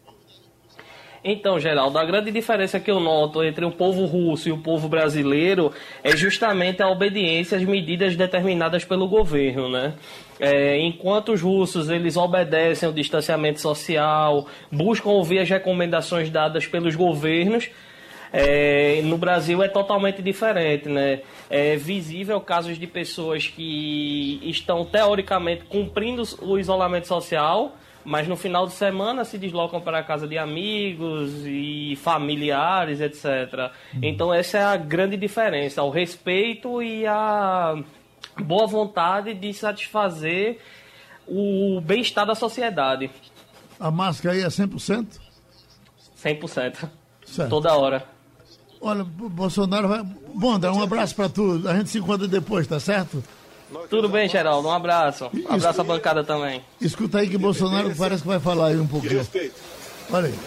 Então, Geraldo, a grande diferença que eu noto entre o povo russo e o povo brasileiro é justamente a obediência às medidas determinadas pelo governo, né? É, enquanto os russos eles obedecem ao distanciamento social, buscam ouvir as recomendações dadas pelos governos, é, no Brasil é totalmente diferente, né? É visível casos de pessoas que estão teoricamente cumprindo o isolamento social, mas no final de semana se deslocam para a casa de amigos e familiares, etc. Então essa é a grande diferença, o respeito e a boa vontade de satisfazer o bem-estar da sociedade. A máscara aí é 100%? 100%. Certo. Toda hora. Olha, Bolsonaro vai. Bom, dá um abraço para tu. A gente se encontra depois, tá certo? Tudo bem, Geraldo. Um abraço. Um abraço à bancada também. Escuta aí que Bolsonaro parece que vai falar aí um pouquinho. Respeito. Olha aí.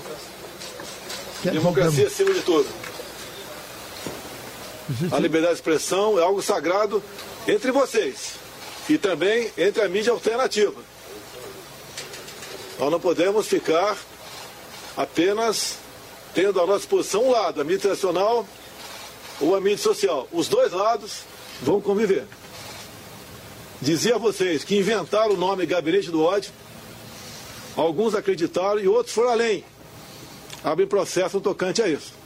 Democracia acima de tudo. A liberdade de expressão é algo sagrado entre vocês e também entre a mídia alternativa. Nós não podemos ficar apenas tendo à nossa disposição um lado, a mídia tradicional ou a mídia social. Os dois lados vão conviver. Dizia a vocês que inventaram o nome Gabinete do Ódio, alguns acreditaram e outros foram além. Abrem processo tocante a isso.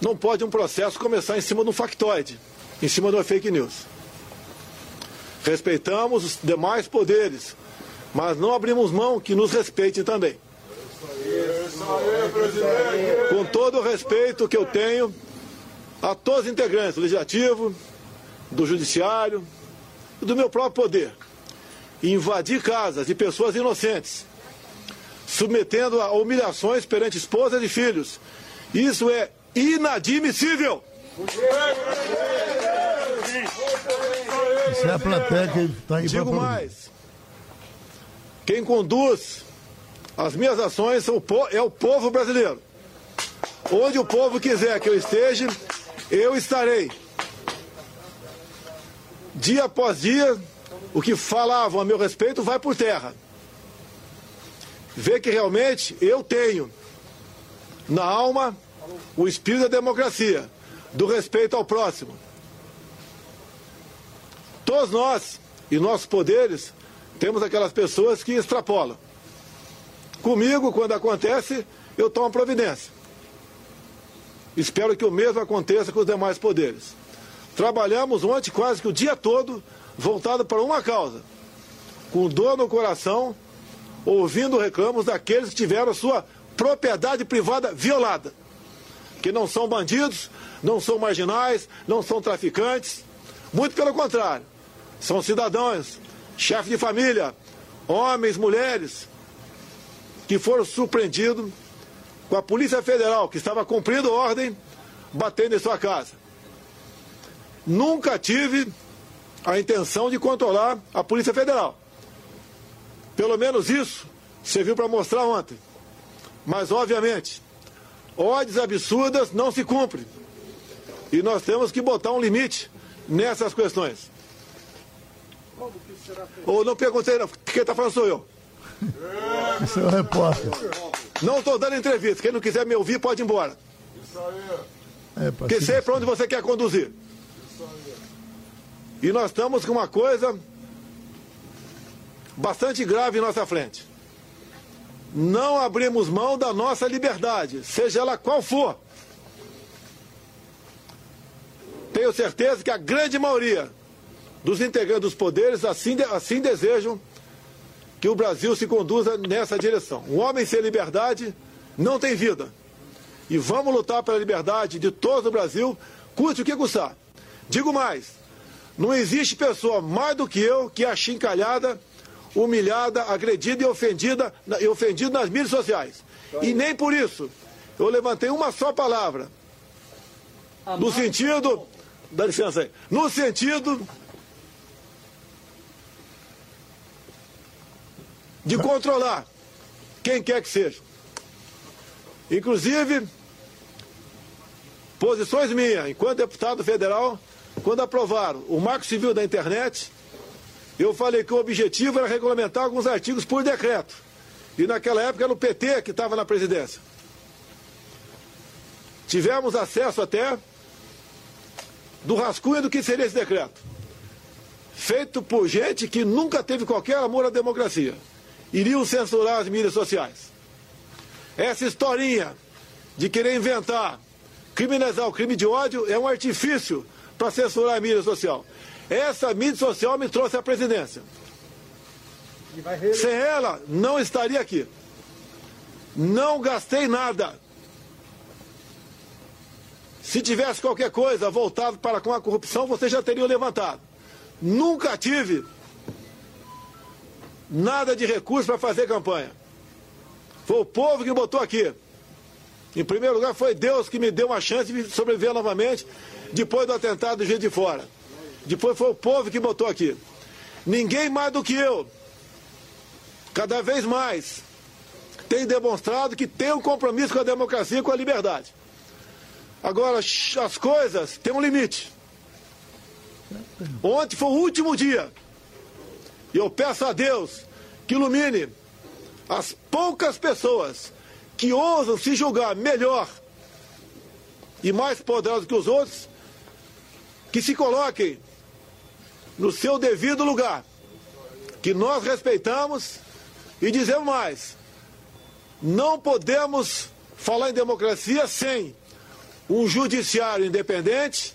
Não pode um processo começar em cima de um factoide, em cima de uma fake news. Respeitamos os demais poderes, mas não abrimos mão que nos respeitem também. Com todo o respeito que eu tenho a todos os integrantes do Legislativo, do Judiciário e do meu próprio poder, invadir casas de pessoas inocentes, submetendo a humilhações perante esposas e filhos. Isso é inadmissível. Isso é a plateia que está aí Digo mais. Quem conduz as minhas ações é o povo brasileiro. Onde o povo quiser que eu esteja, eu estarei. Dia após dia, o que falavam a meu respeito vai por terra. Vê que realmente eu tenho na alma o espírito da democracia, do respeito ao próximo. Todos nós e nossos poderes temos aquelas pessoas que extrapolam. Comigo, quando acontece, eu tomo providência. Espero que o mesmo aconteça com os demais poderes. Trabalhamos ontem quase que o dia todo voltado para uma causa, com dor no coração, ouvindo reclamos daqueles que tiveram sua propriedade privada violada que não são bandidos, não são marginais, não são traficantes. Muito pelo contrário, são cidadãos, chefes de família, homens, mulheres, que foram surpreendidos com a Polícia Federal, que estava cumprindo ordem, batendo em sua casa. Nunca tive a intenção de controlar a Polícia Federal. Pelo menos isso serviu para mostrar ontem. Mas, obviamente, ordens absurdas não se cumprem. E nós temos que botar um limite nessas questões. Ou não perguntei, não. Quem está falando sou eu. <laughs> Esse é repórter. Não estou dando entrevista. Quem não quiser me ouvir, pode ir embora. Isso aí. É, Porque sei para onde você quer conduzir. Isso aí. E nós estamos com uma coisa bastante grave em nossa frente. Não abrimos mão da nossa liberdade, seja ela qual for. Tenho certeza que a grande maioria dos integrantes dos poderes assim, assim desejam que o Brasil se conduza nessa direção. Um homem sem liberdade não tem vida. E vamos lutar pela liberdade de todo o Brasil, custe o que custar. Digo mais, não existe pessoa mais do que eu que é achincalhada, humilhada, agredida e ofendida, e ofendida nas mídias sociais. E nem por isso eu levantei uma só palavra. No sentido. Dá licença aí. No sentido de controlar quem quer que seja. Inclusive, posições minhas, enquanto deputado federal, quando aprovaram o Marco Civil da Internet, eu falei que o objetivo era regulamentar alguns artigos por decreto. E naquela época era o PT que estava na presidência. Tivemos acesso até do rascunho do que seria esse decreto. Feito por gente que nunca teve qualquer amor à democracia iriam censurar as mídias sociais. Essa historinha de querer inventar, criminalizar o crime de ódio é um artifício para censurar a mídia social. Essa mídia social me trouxe à presidência. Sem ela, não estaria aqui. Não gastei nada. Se tivesse qualquer coisa voltado para com a corrupção, você já teria levantado. Nunca tive nada de recurso para fazer campanha. Foi o povo que botou aqui. Em primeiro lugar, foi Deus que me deu uma chance de sobreviver novamente depois do atentado do Juiz de Fora. Depois foi o povo que botou aqui. Ninguém mais do que eu, cada vez mais, tem demonstrado que tem um compromisso com a democracia e com a liberdade. Agora, as coisas têm um limite. Ontem foi o último dia e eu peço a Deus que ilumine as poucas pessoas que ousam se julgar melhor e mais poderosos que os outros, que se coloquem no seu devido lugar, que nós respeitamos e dizemos mais: não podemos falar em democracia sem um judiciário independente,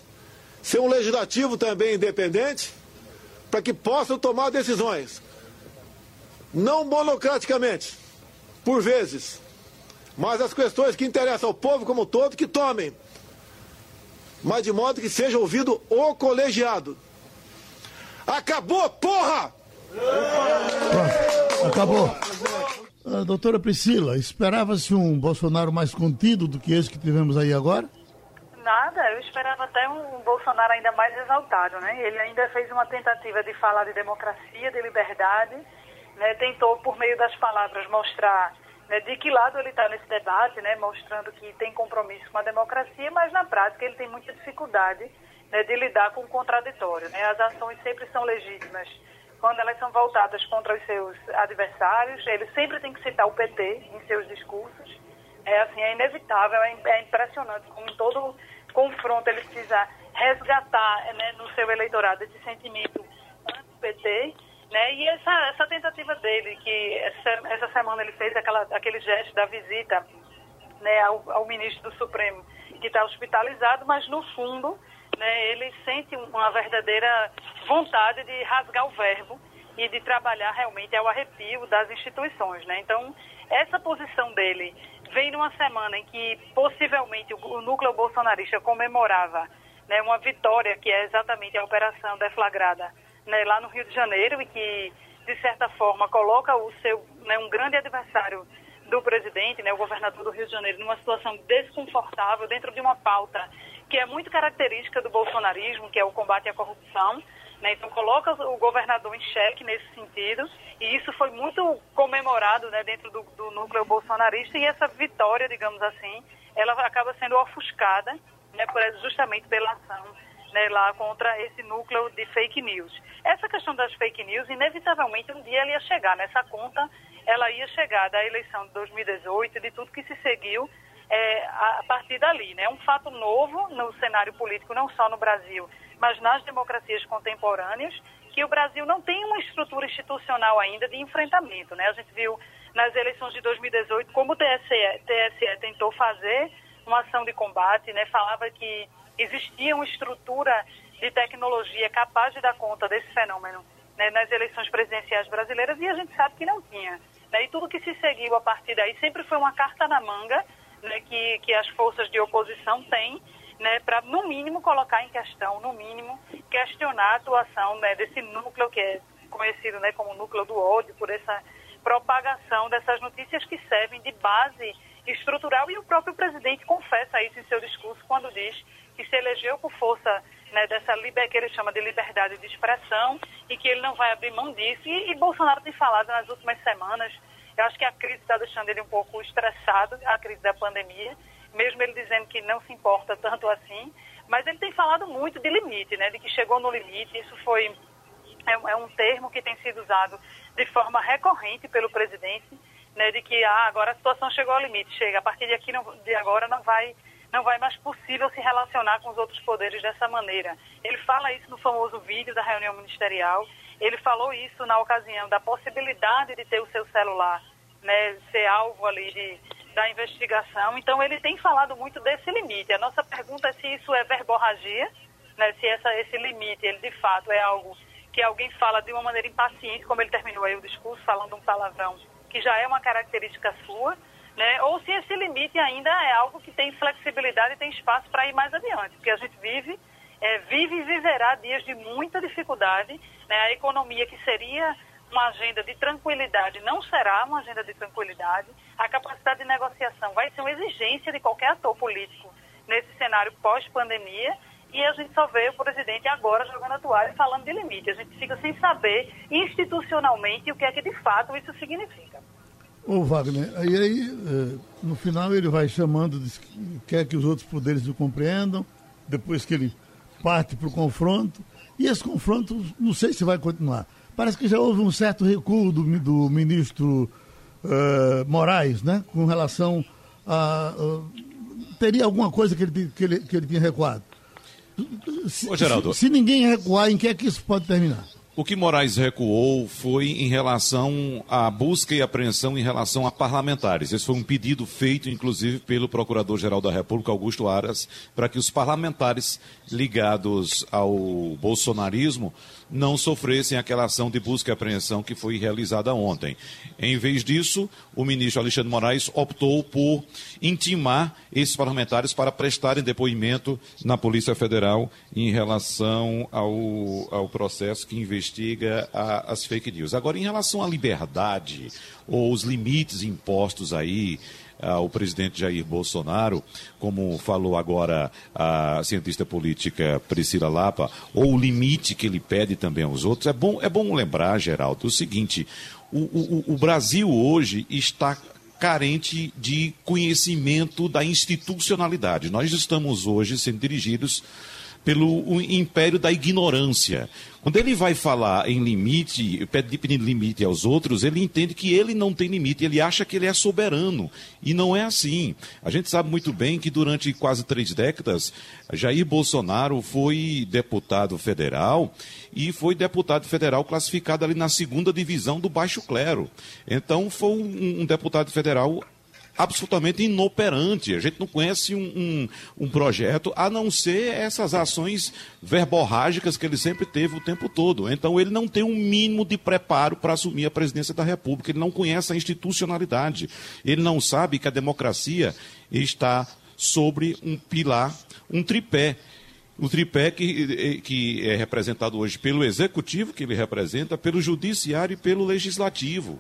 sem um legislativo também independente para que possam tomar decisões, não monocraticamente, por vezes, mas as questões que interessam ao povo como todo, que tomem, mas de modo que seja ouvido o colegiado. Acabou, porra! Acabou. Uh, doutora Priscila, esperava-se um Bolsonaro mais contido do que esse que tivemos aí agora? Nada, eu esperava até um Bolsonaro ainda mais exaltado, né? Ele ainda fez uma tentativa de falar de democracia, de liberdade, né? tentou por meio das palavras mostrar né, de que lado ele está nesse debate, né? Mostrando que tem compromisso com a democracia, mas na prática ele tem muita dificuldade né, de lidar com o contraditório, né? As ações sempre são legítimas quando elas são voltadas contra os seus adversários, ele sempre tem que citar o PT em seus discursos. É assim, é inevitável, é, é impressionante como em todo confronto, ele precisa resgatar né, no seu eleitorado esse sentimento anti-PT, né, e essa, essa tentativa dele, que essa, essa semana ele fez aquela, aquele gesto da visita né, ao, ao ministro do Supremo, que está hospitalizado, mas no fundo né, ele sente uma verdadeira vontade de rasgar o verbo e de trabalhar realmente ao arrepio das instituições. Né? Então, essa posição dele vem numa semana em que possivelmente o, núcleo bolsonarista comemorava né, uma vitória, que é exatamente a operação deflagrada né, lá no Rio de Janeiro e que, de certa forma, coloca o seu, né, um grande adversário do presidente, né, o governador do Rio de Janeiro, numa situação desconfortável dentro de uma pauta que é muito característica do bolsonarismo, que é o combate à corrupção. Né, então, coloca o governador em xeque nesse sentido, e isso foi muito comemorado né, dentro do, do núcleo bolsonarista, e essa vitória, digamos assim, ela acaba sendo ofuscada né, justamente pela ação né, lá contra esse núcleo de fake news. Essa questão das fake news, inevitavelmente, um dia ela ia chegar nessa conta, ela ia chegar da eleição de 2018 e de tudo que se seguiu é, a partir dali. Né? um fato novo no cenário político, não só no Brasil, mas nas democracias contemporâneas, que o Brasil não tem uma estrutura institucional ainda de enfrentamento. Né? A gente viu nas eleições de 2018 como o TSE, TSE tentou fazer uma ação de combate, né? falava que existia uma estrutura de tecnologia capaz de dar conta desse fenômeno né, nas eleições presidenciais brasileiras e a gente sabe que não tinha. Né, e tudo que se seguiu a partir daí sempre foi uma carta na manga né, que, que as forças de oposição têm né, para, no mínimo, colocar em questão, no mínimo, questionar a atuação né, desse núcleo que é conhecido né, como núcleo do ódio, por essa propagação dessas notícias que servem de base estrutural e o próprio presidente confessa isso em seu discurso quando diz que se elegeu por força né, dessa liber, que ele chama de liberdade de expressão e que ele não vai abrir mão disso. E, e Bolsonaro tem falado nas últimas semanas, eu acho que a crise está deixando ele um pouco estressado, a crise da pandemia, mesmo ele dizendo que não se importa tanto assim, mas ele tem falado muito de limite, né, de que chegou no limite, isso foi é, é um termo que tem sido usado de forma recorrente pelo presidente, né, de que ah, agora a situação chegou ao limite, chega, a partir de aqui não, de agora não vai não vai mais possível se relacionar com os outros poderes dessa maneira. Ele fala isso no famoso vídeo da reunião ministerial, ele falou isso na ocasião da possibilidade de ter o seu celular né, ser alvo ali de, da investigação. Então, ele tem falado muito desse limite. A nossa pergunta é se isso é verborragia, né, se essa, esse limite, ele de fato é algo que alguém fala de uma maneira impaciente, como ele terminou aí o discurso, falando um palavrão, que já é uma característica sua, né? ou se esse limite ainda é algo que tem flexibilidade e tem espaço para ir mais adiante, porque a gente vive, é, vive e viverá dias de muita dificuldade, né? a economia que seria uma agenda de tranquilidade não será uma agenda de tranquilidade, a capacidade de negociação vai ser uma exigência de qualquer ator político nesse cenário pós-pandemia, e a gente só vê o presidente agora jogando a toalha e falando de limite. A gente fica sem saber institucionalmente o que é que de fato isso significa. Ô Wagner, aí, aí eh, no final ele vai chamando, quer que os outros poderes o compreendam, depois que ele parte para o confronto, e esse confronto não sei se vai continuar. Parece que já houve um certo recuo do, do ministro uh, Moraes, né? Com relação a. Uh, teria alguma coisa que ele, que ele, que ele tinha recuado? Se, Ô, Geraldo. Se, se ninguém recuar, em que é que isso pode terminar? O que Moraes recuou foi em relação à busca e apreensão em relação a parlamentares. Esse foi um pedido feito, inclusive, pelo Procurador-Geral da República, Augusto Aras, para que os parlamentares ligados ao bolsonarismo não sofressem aquela ação de busca e apreensão que foi realizada ontem. Em vez disso, o ministro Alexandre Moraes optou por intimar esses parlamentares para prestarem depoimento na Polícia Federal em relação ao, ao processo que investiga a, as fake news. Agora, em relação à liberdade ou os limites impostos aí ao presidente Jair Bolsonaro, como falou agora a cientista política Priscila Lapa, ou o limite que ele pede também aos outros. É bom, é bom lembrar, Geraldo, o seguinte: o, o, o Brasil hoje está carente de conhecimento da institucionalidade. Nós estamos hoje sendo dirigidos pelo império da ignorância. Quando ele vai falar em limite, pedindo limite aos outros, ele entende que ele não tem limite, ele acha que ele é soberano. E não é assim. A gente sabe muito bem que durante quase três décadas, Jair Bolsonaro foi deputado federal e foi deputado federal classificado ali na segunda divisão do baixo clero. Então, foi um, um deputado federal absolutamente inoperante. A gente não conhece um, um, um, projeto a não ser essas ações verborrágicas que ele sempre teve o tempo todo. Então, ele não tem um mínimo de preparo para assumir a presidência da República. Ele não conhece a institucionalidade. Ele não sabe que a democracia está sobre um pilar, um tripé. O tripé que, que é representado hoje pelo executivo, que ele representa, pelo judiciário e pelo legislativo.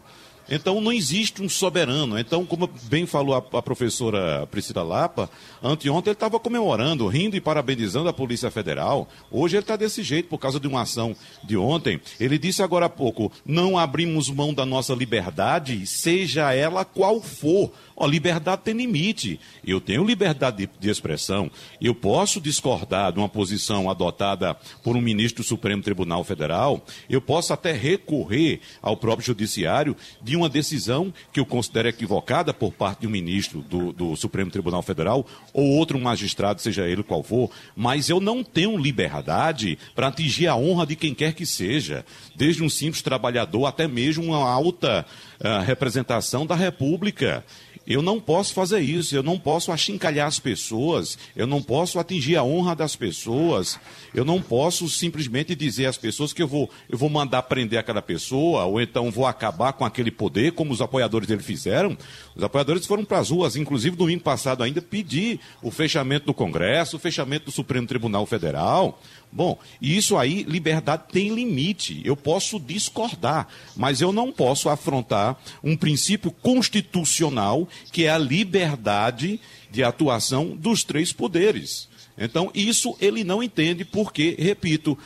Então não existe um soberano. Então, como bem falou a, a professora Priscila Lapa, anteontem ele estava comemorando, rindo e parabenizando a Polícia Federal. Hoje ele está desse jeito por causa de uma ação de ontem. Ele disse agora há pouco: não abrimos mão da nossa liberdade, seja ela qual for. Ó, liberdade tem limite. Eu tenho liberdade de, de, expressão. Eu posso discordar de uma posição adotada por um ministro do Supremo Tribunal Federal. Eu posso até recorrer ao próprio Judiciário de uma decisão que eu considero equivocada por parte de um ministro do, do Supremo Tribunal Federal ou outro magistrado, seja ele qual for. Mas eu não tenho liberdade para atingir a honra de quem quer que seja, desde um simples trabalhador até mesmo uma alta uh, representação da República. Eu não posso fazer isso, eu não posso achincalhar as pessoas, eu não posso atingir a honra das pessoas, eu não posso simplesmente dizer às pessoas que eu vou, eu vou mandar prender aquela pessoa, ou então vou acabar com aquele poder, como os apoiadores dele fizeram. Os apoiadores foram para as ruas, inclusive domingo passado ainda, pedir o fechamento do Congresso, o fechamento do Supremo Tribunal Federal. Bom, e isso aí, liberdade tem limite. Eu posso discordar, mas eu não posso afrontar um princípio constitucional que é a liberdade de atuação dos três poderes. Então, isso ele não entende porque, repito,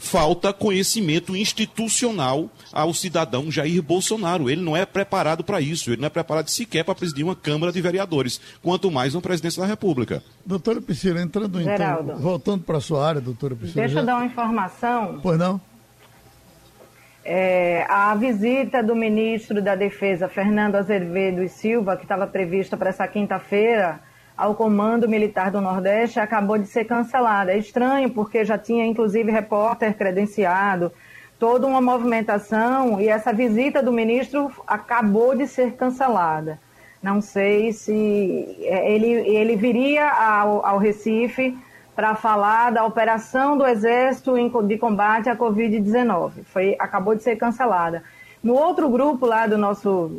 falta conhecimento institucional ao cidadão Jair Bolsonaro. Ele não é preparado para isso, ele não é preparado sequer para presidir uma Câmara de Vereadores, quanto mais uma presidência da República. Doutora Priscila, entrando então, Geraldo, então, voltando para a sua área, doutora Priscila. Deixa já... eu dar uma informação. Pois não? É, a visita do ministro da Defesa, Fernando Azevedo e Silva, que estava prevista para essa quinta-feira, ao Comando Militar do Nordeste acabou de ser cancelada. É estranho, porque já tinha inclusive repórter credenciado, toda uma movimentação, e essa visita do ministro acabou de ser cancelada. Não sei se é, ele, ele viria ao, ao Recife para falar da operação do Exército de combate à Covid-19. Foi, acabou de ser cancelada. No outro grupo lá do nosso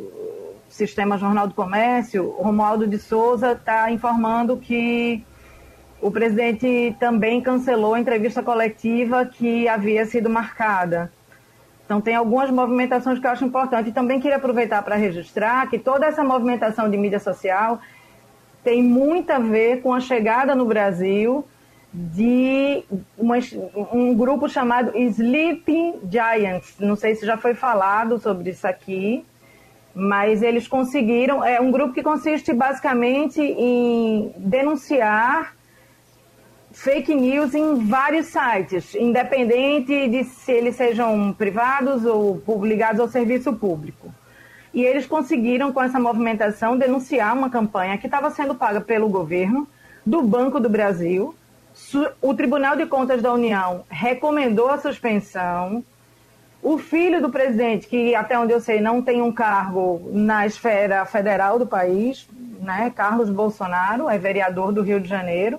Sistema Jornal do Comércio, Romualdo de Souza está informando que o presidente também cancelou a entrevista coletiva que havia sido marcada. Então, tem algumas movimentações que eu acho importante. E também queria aproveitar para registrar que toda essa movimentação de mídia social tem muito a ver com a chegada no Brasil de uma, um grupo chamado Sleeping Giants. Não sei se já foi falado sobre isso aqui mas eles conseguiram. É um grupo que consiste basicamente em denunciar fake news em vários sites, independente de se eles sejam privados ou ligados ao serviço público. E eles conseguiram, com essa movimentação, denunciar uma campanha que estava sendo paga pelo governo, do Banco do Brasil. O Tribunal de Contas da União recomendou a suspensão, o filho do presidente, que até onde eu sei não tem um cargo na esfera federal do país, né, Carlos Bolsonaro, é vereador do Rio de Janeiro,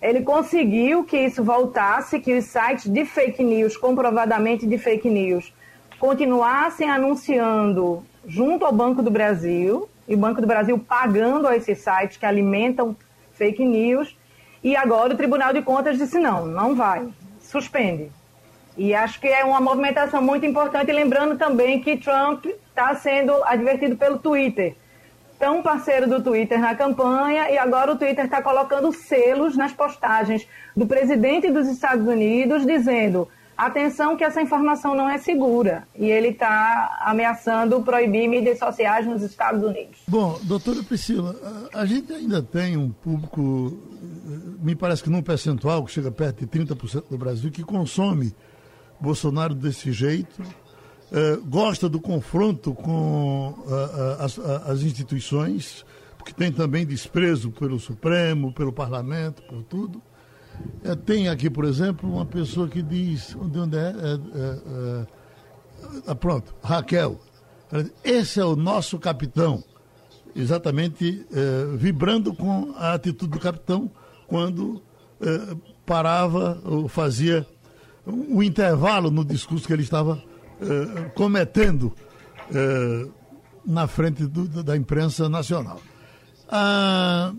ele conseguiu que isso voltasse, que os sites de fake news, comprovadamente de fake news, continuassem anunciando junto ao Banco do Brasil, e o Banco do Brasil pagando a esses sites que alimentam fake news, e agora o Tribunal de Contas disse não, não vai, suspende. E acho que é uma movimentação muito importante, lembrando também que Trump está sendo advertido pelo Twitter. Tão parceiro do Twitter na campanha, e agora o Twitter está colocando selos nas postagens do presidente dos Estados Unidos, dizendo: atenção, que essa informação não é segura. E ele está ameaçando proibir mídias sociais nos Estados Unidos. Bom, doutora Priscila, a gente ainda tem um público, me parece que num percentual que chega perto de 30% do Brasil, que consome Bolsonaro desse jeito, é, gosta do confronto com as, as, instituições, porque tem também desprezo pelo Supremo, pelo Parlamento, por tudo. Tem aqui, por exemplo, uma pessoa que diz, de onde é? é pronto, Raquel. Esse é o nosso capitão. Exatamente vibrando com a atitude do capitão quando parava ou fazia o intervalo no discurso que ele estava eh, cometendo eh, na frente do, da imprensa nacional. Ah,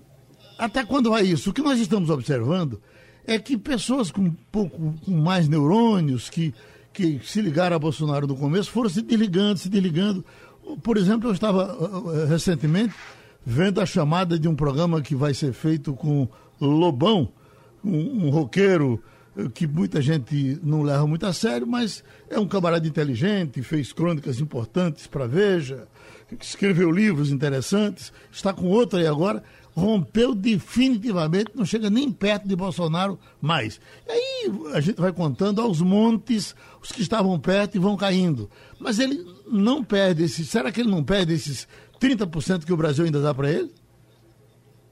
até quando vai isso? O que nós estamos observando é que pessoas com pouco com mais neurônios, que, que se ligaram a Bolsonaro no começo, foram se desligando, se desligando. por exemplo, eu estava recentemente vendo a chamada de um programa que vai ser feito com Lobão, um, um roqueiro que muita gente não leva muito a sério, mas é um camarada inteligente, fez crônicas importantes para Veja, escreveu livros interessantes, está com outro aí agora, rompeu definitivamente, não chega nem perto de Bolsonaro mais. E aí a gente vai contando aos montes os que estavam perto e vão caindo. Mas ele não perde esses. Será que ele não perde esses 30% que o Brasil ainda dá para ele?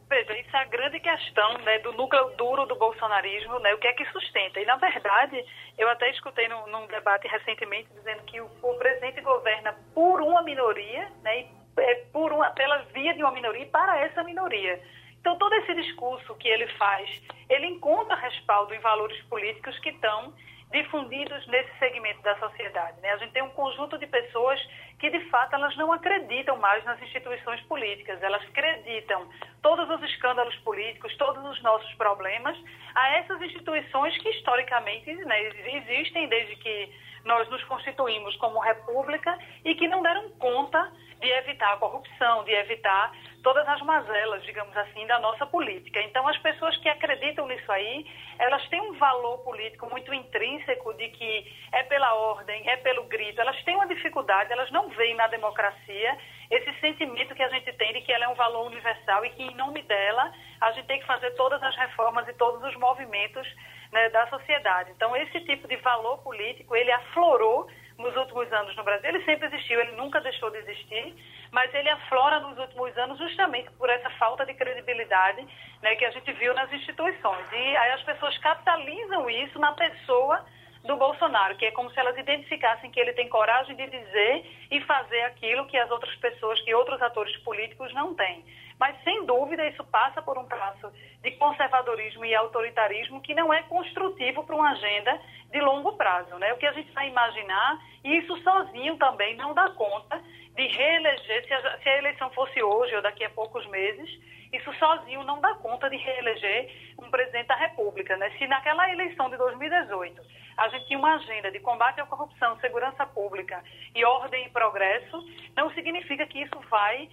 Veja, isso é a grande questão né, do núcleo duro do bolsonarismo, né, o que é que sustenta. E, na verdade, eu até escutei num, num debate recentemente dizendo que o, o, presidente governa por uma minoria, né, e, é, por uma, pela via de uma minoria para essa minoria. Então, todo esse discurso que ele faz, ele encontra respaldo em valores políticos que estão difundidos nesse segmento da sociedade. Né? A gente tem um conjunto de pessoas que, de fato, elas não acreditam mais nas instituições políticas, elas acreditam todos os escândalos políticos, todos os nossos problemas a essas instituições que, historicamente, né, existem desde que nós nos constituímos como república e que não deram conta de evitar a corrupção, de evitar todas as mazelas, digamos assim, da nossa política. Então, as pessoas que acreditam nisso aí, elas têm um valor político muito intrínseco de que é pela ordem, é pelo grito. Elas têm uma dificuldade, elas não veem na democracia esse sentimento que a gente tem de que ela é um valor universal e que, em nome dela, a gente tem que fazer todas as reformas e todos os movimentos né, da sociedade. Então, esse tipo de valor político, ele aflorou nos últimos anos no Brasil. Ele sempre existiu, ele nunca deixou de existir, mas ele aflora nos últimos anos justamente por essa falta de credibilidade né, que a gente viu nas instituições. E aí as pessoas capitalizam isso na pessoa do Bolsonaro, que é como se elas identificassem que ele tem coragem de dizer e fazer aquilo que as outras pessoas, que outros atores políticos não têm. Mas, sem dúvida, isso passa por um traço de conservadorismo e autoritarismo que não é construtivo para uma agenda de longo prazo. Né? O que a gente vai imaginar, e isso sozinho também não dá conta de reeleger, se a, se a eleição fosse hoje ou daqui a poucos meses, isso sozinho não dá conta de reeleger um presidente da República. Né? Se naquela eleição de 2018 a gente tinha uma agenda de combate à corrupção, segurança pública e ordem e progresso, não significa que isso vai,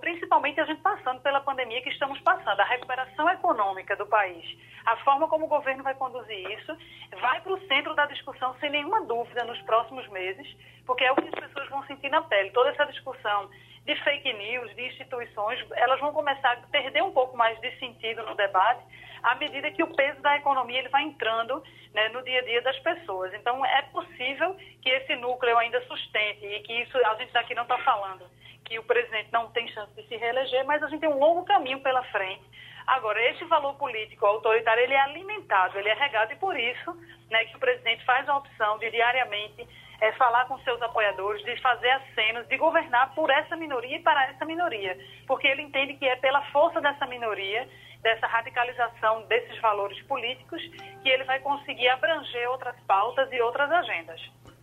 principalmente a gente passando pela pandemia que estamos passando, a recuperação econômica do país, a forma como o governo vai conduzir isso, vai para o centro da discussão sem nenhuma dúvida nos próximos meses, porque é o que as pessoas vão sentir na pele. Toda essa discussão de fake news, de instituições, elas vão começar a perder um pouco mais de sentido no debate à medida que o peso da economia ele vai entrando né, no dia a dia das pessoas. Então, é possível que esse núcleo ainda sustente e que isso a gente daqui não está falando que o presidente não tem chance de se reeleger, mas a gente tem um longo caminho pela frente. Agora, esse valor político autoritário, ele é alimentado, ele é regado e por isso né, que o presidente faz a opção de diariamente é, falar com seus apoiadores, de fazer acenos, de governar por essa minoria e para essa minoria, porque ele entende que é pela força dessa minoria, dessa radicalização desses valores políticos, que ele vai conseguir abranger outras pautas e outras agendas.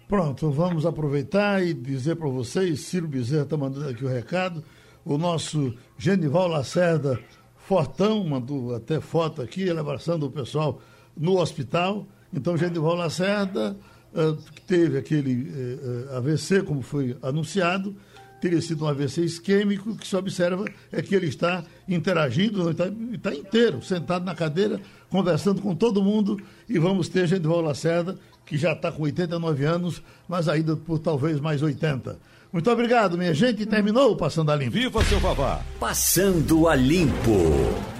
Pronto, vamos aproveitar e dizer para vocês, Ciro Bezerra está mandando aqui o recado, o nosso Genival Lacerda Fortão mandou até foto aqui, elevação o pessoal no hospital. Então, Genival Lacerda uh, teve aquele eh, eh, AVC, como foi anunciado, teria sido um AVC isquêmico, que se observa é que ele está interagindo, está, está inteiro, sentado na cadeira, conversando com todo mundo, e vamos ter Genival Lacerda, que já está com 89 anos, mas ainda por talvez mais 80. Muito obrigado, minha gente. Terminou o Passando a Limpo. Viva seu babá. Passando a Limpo.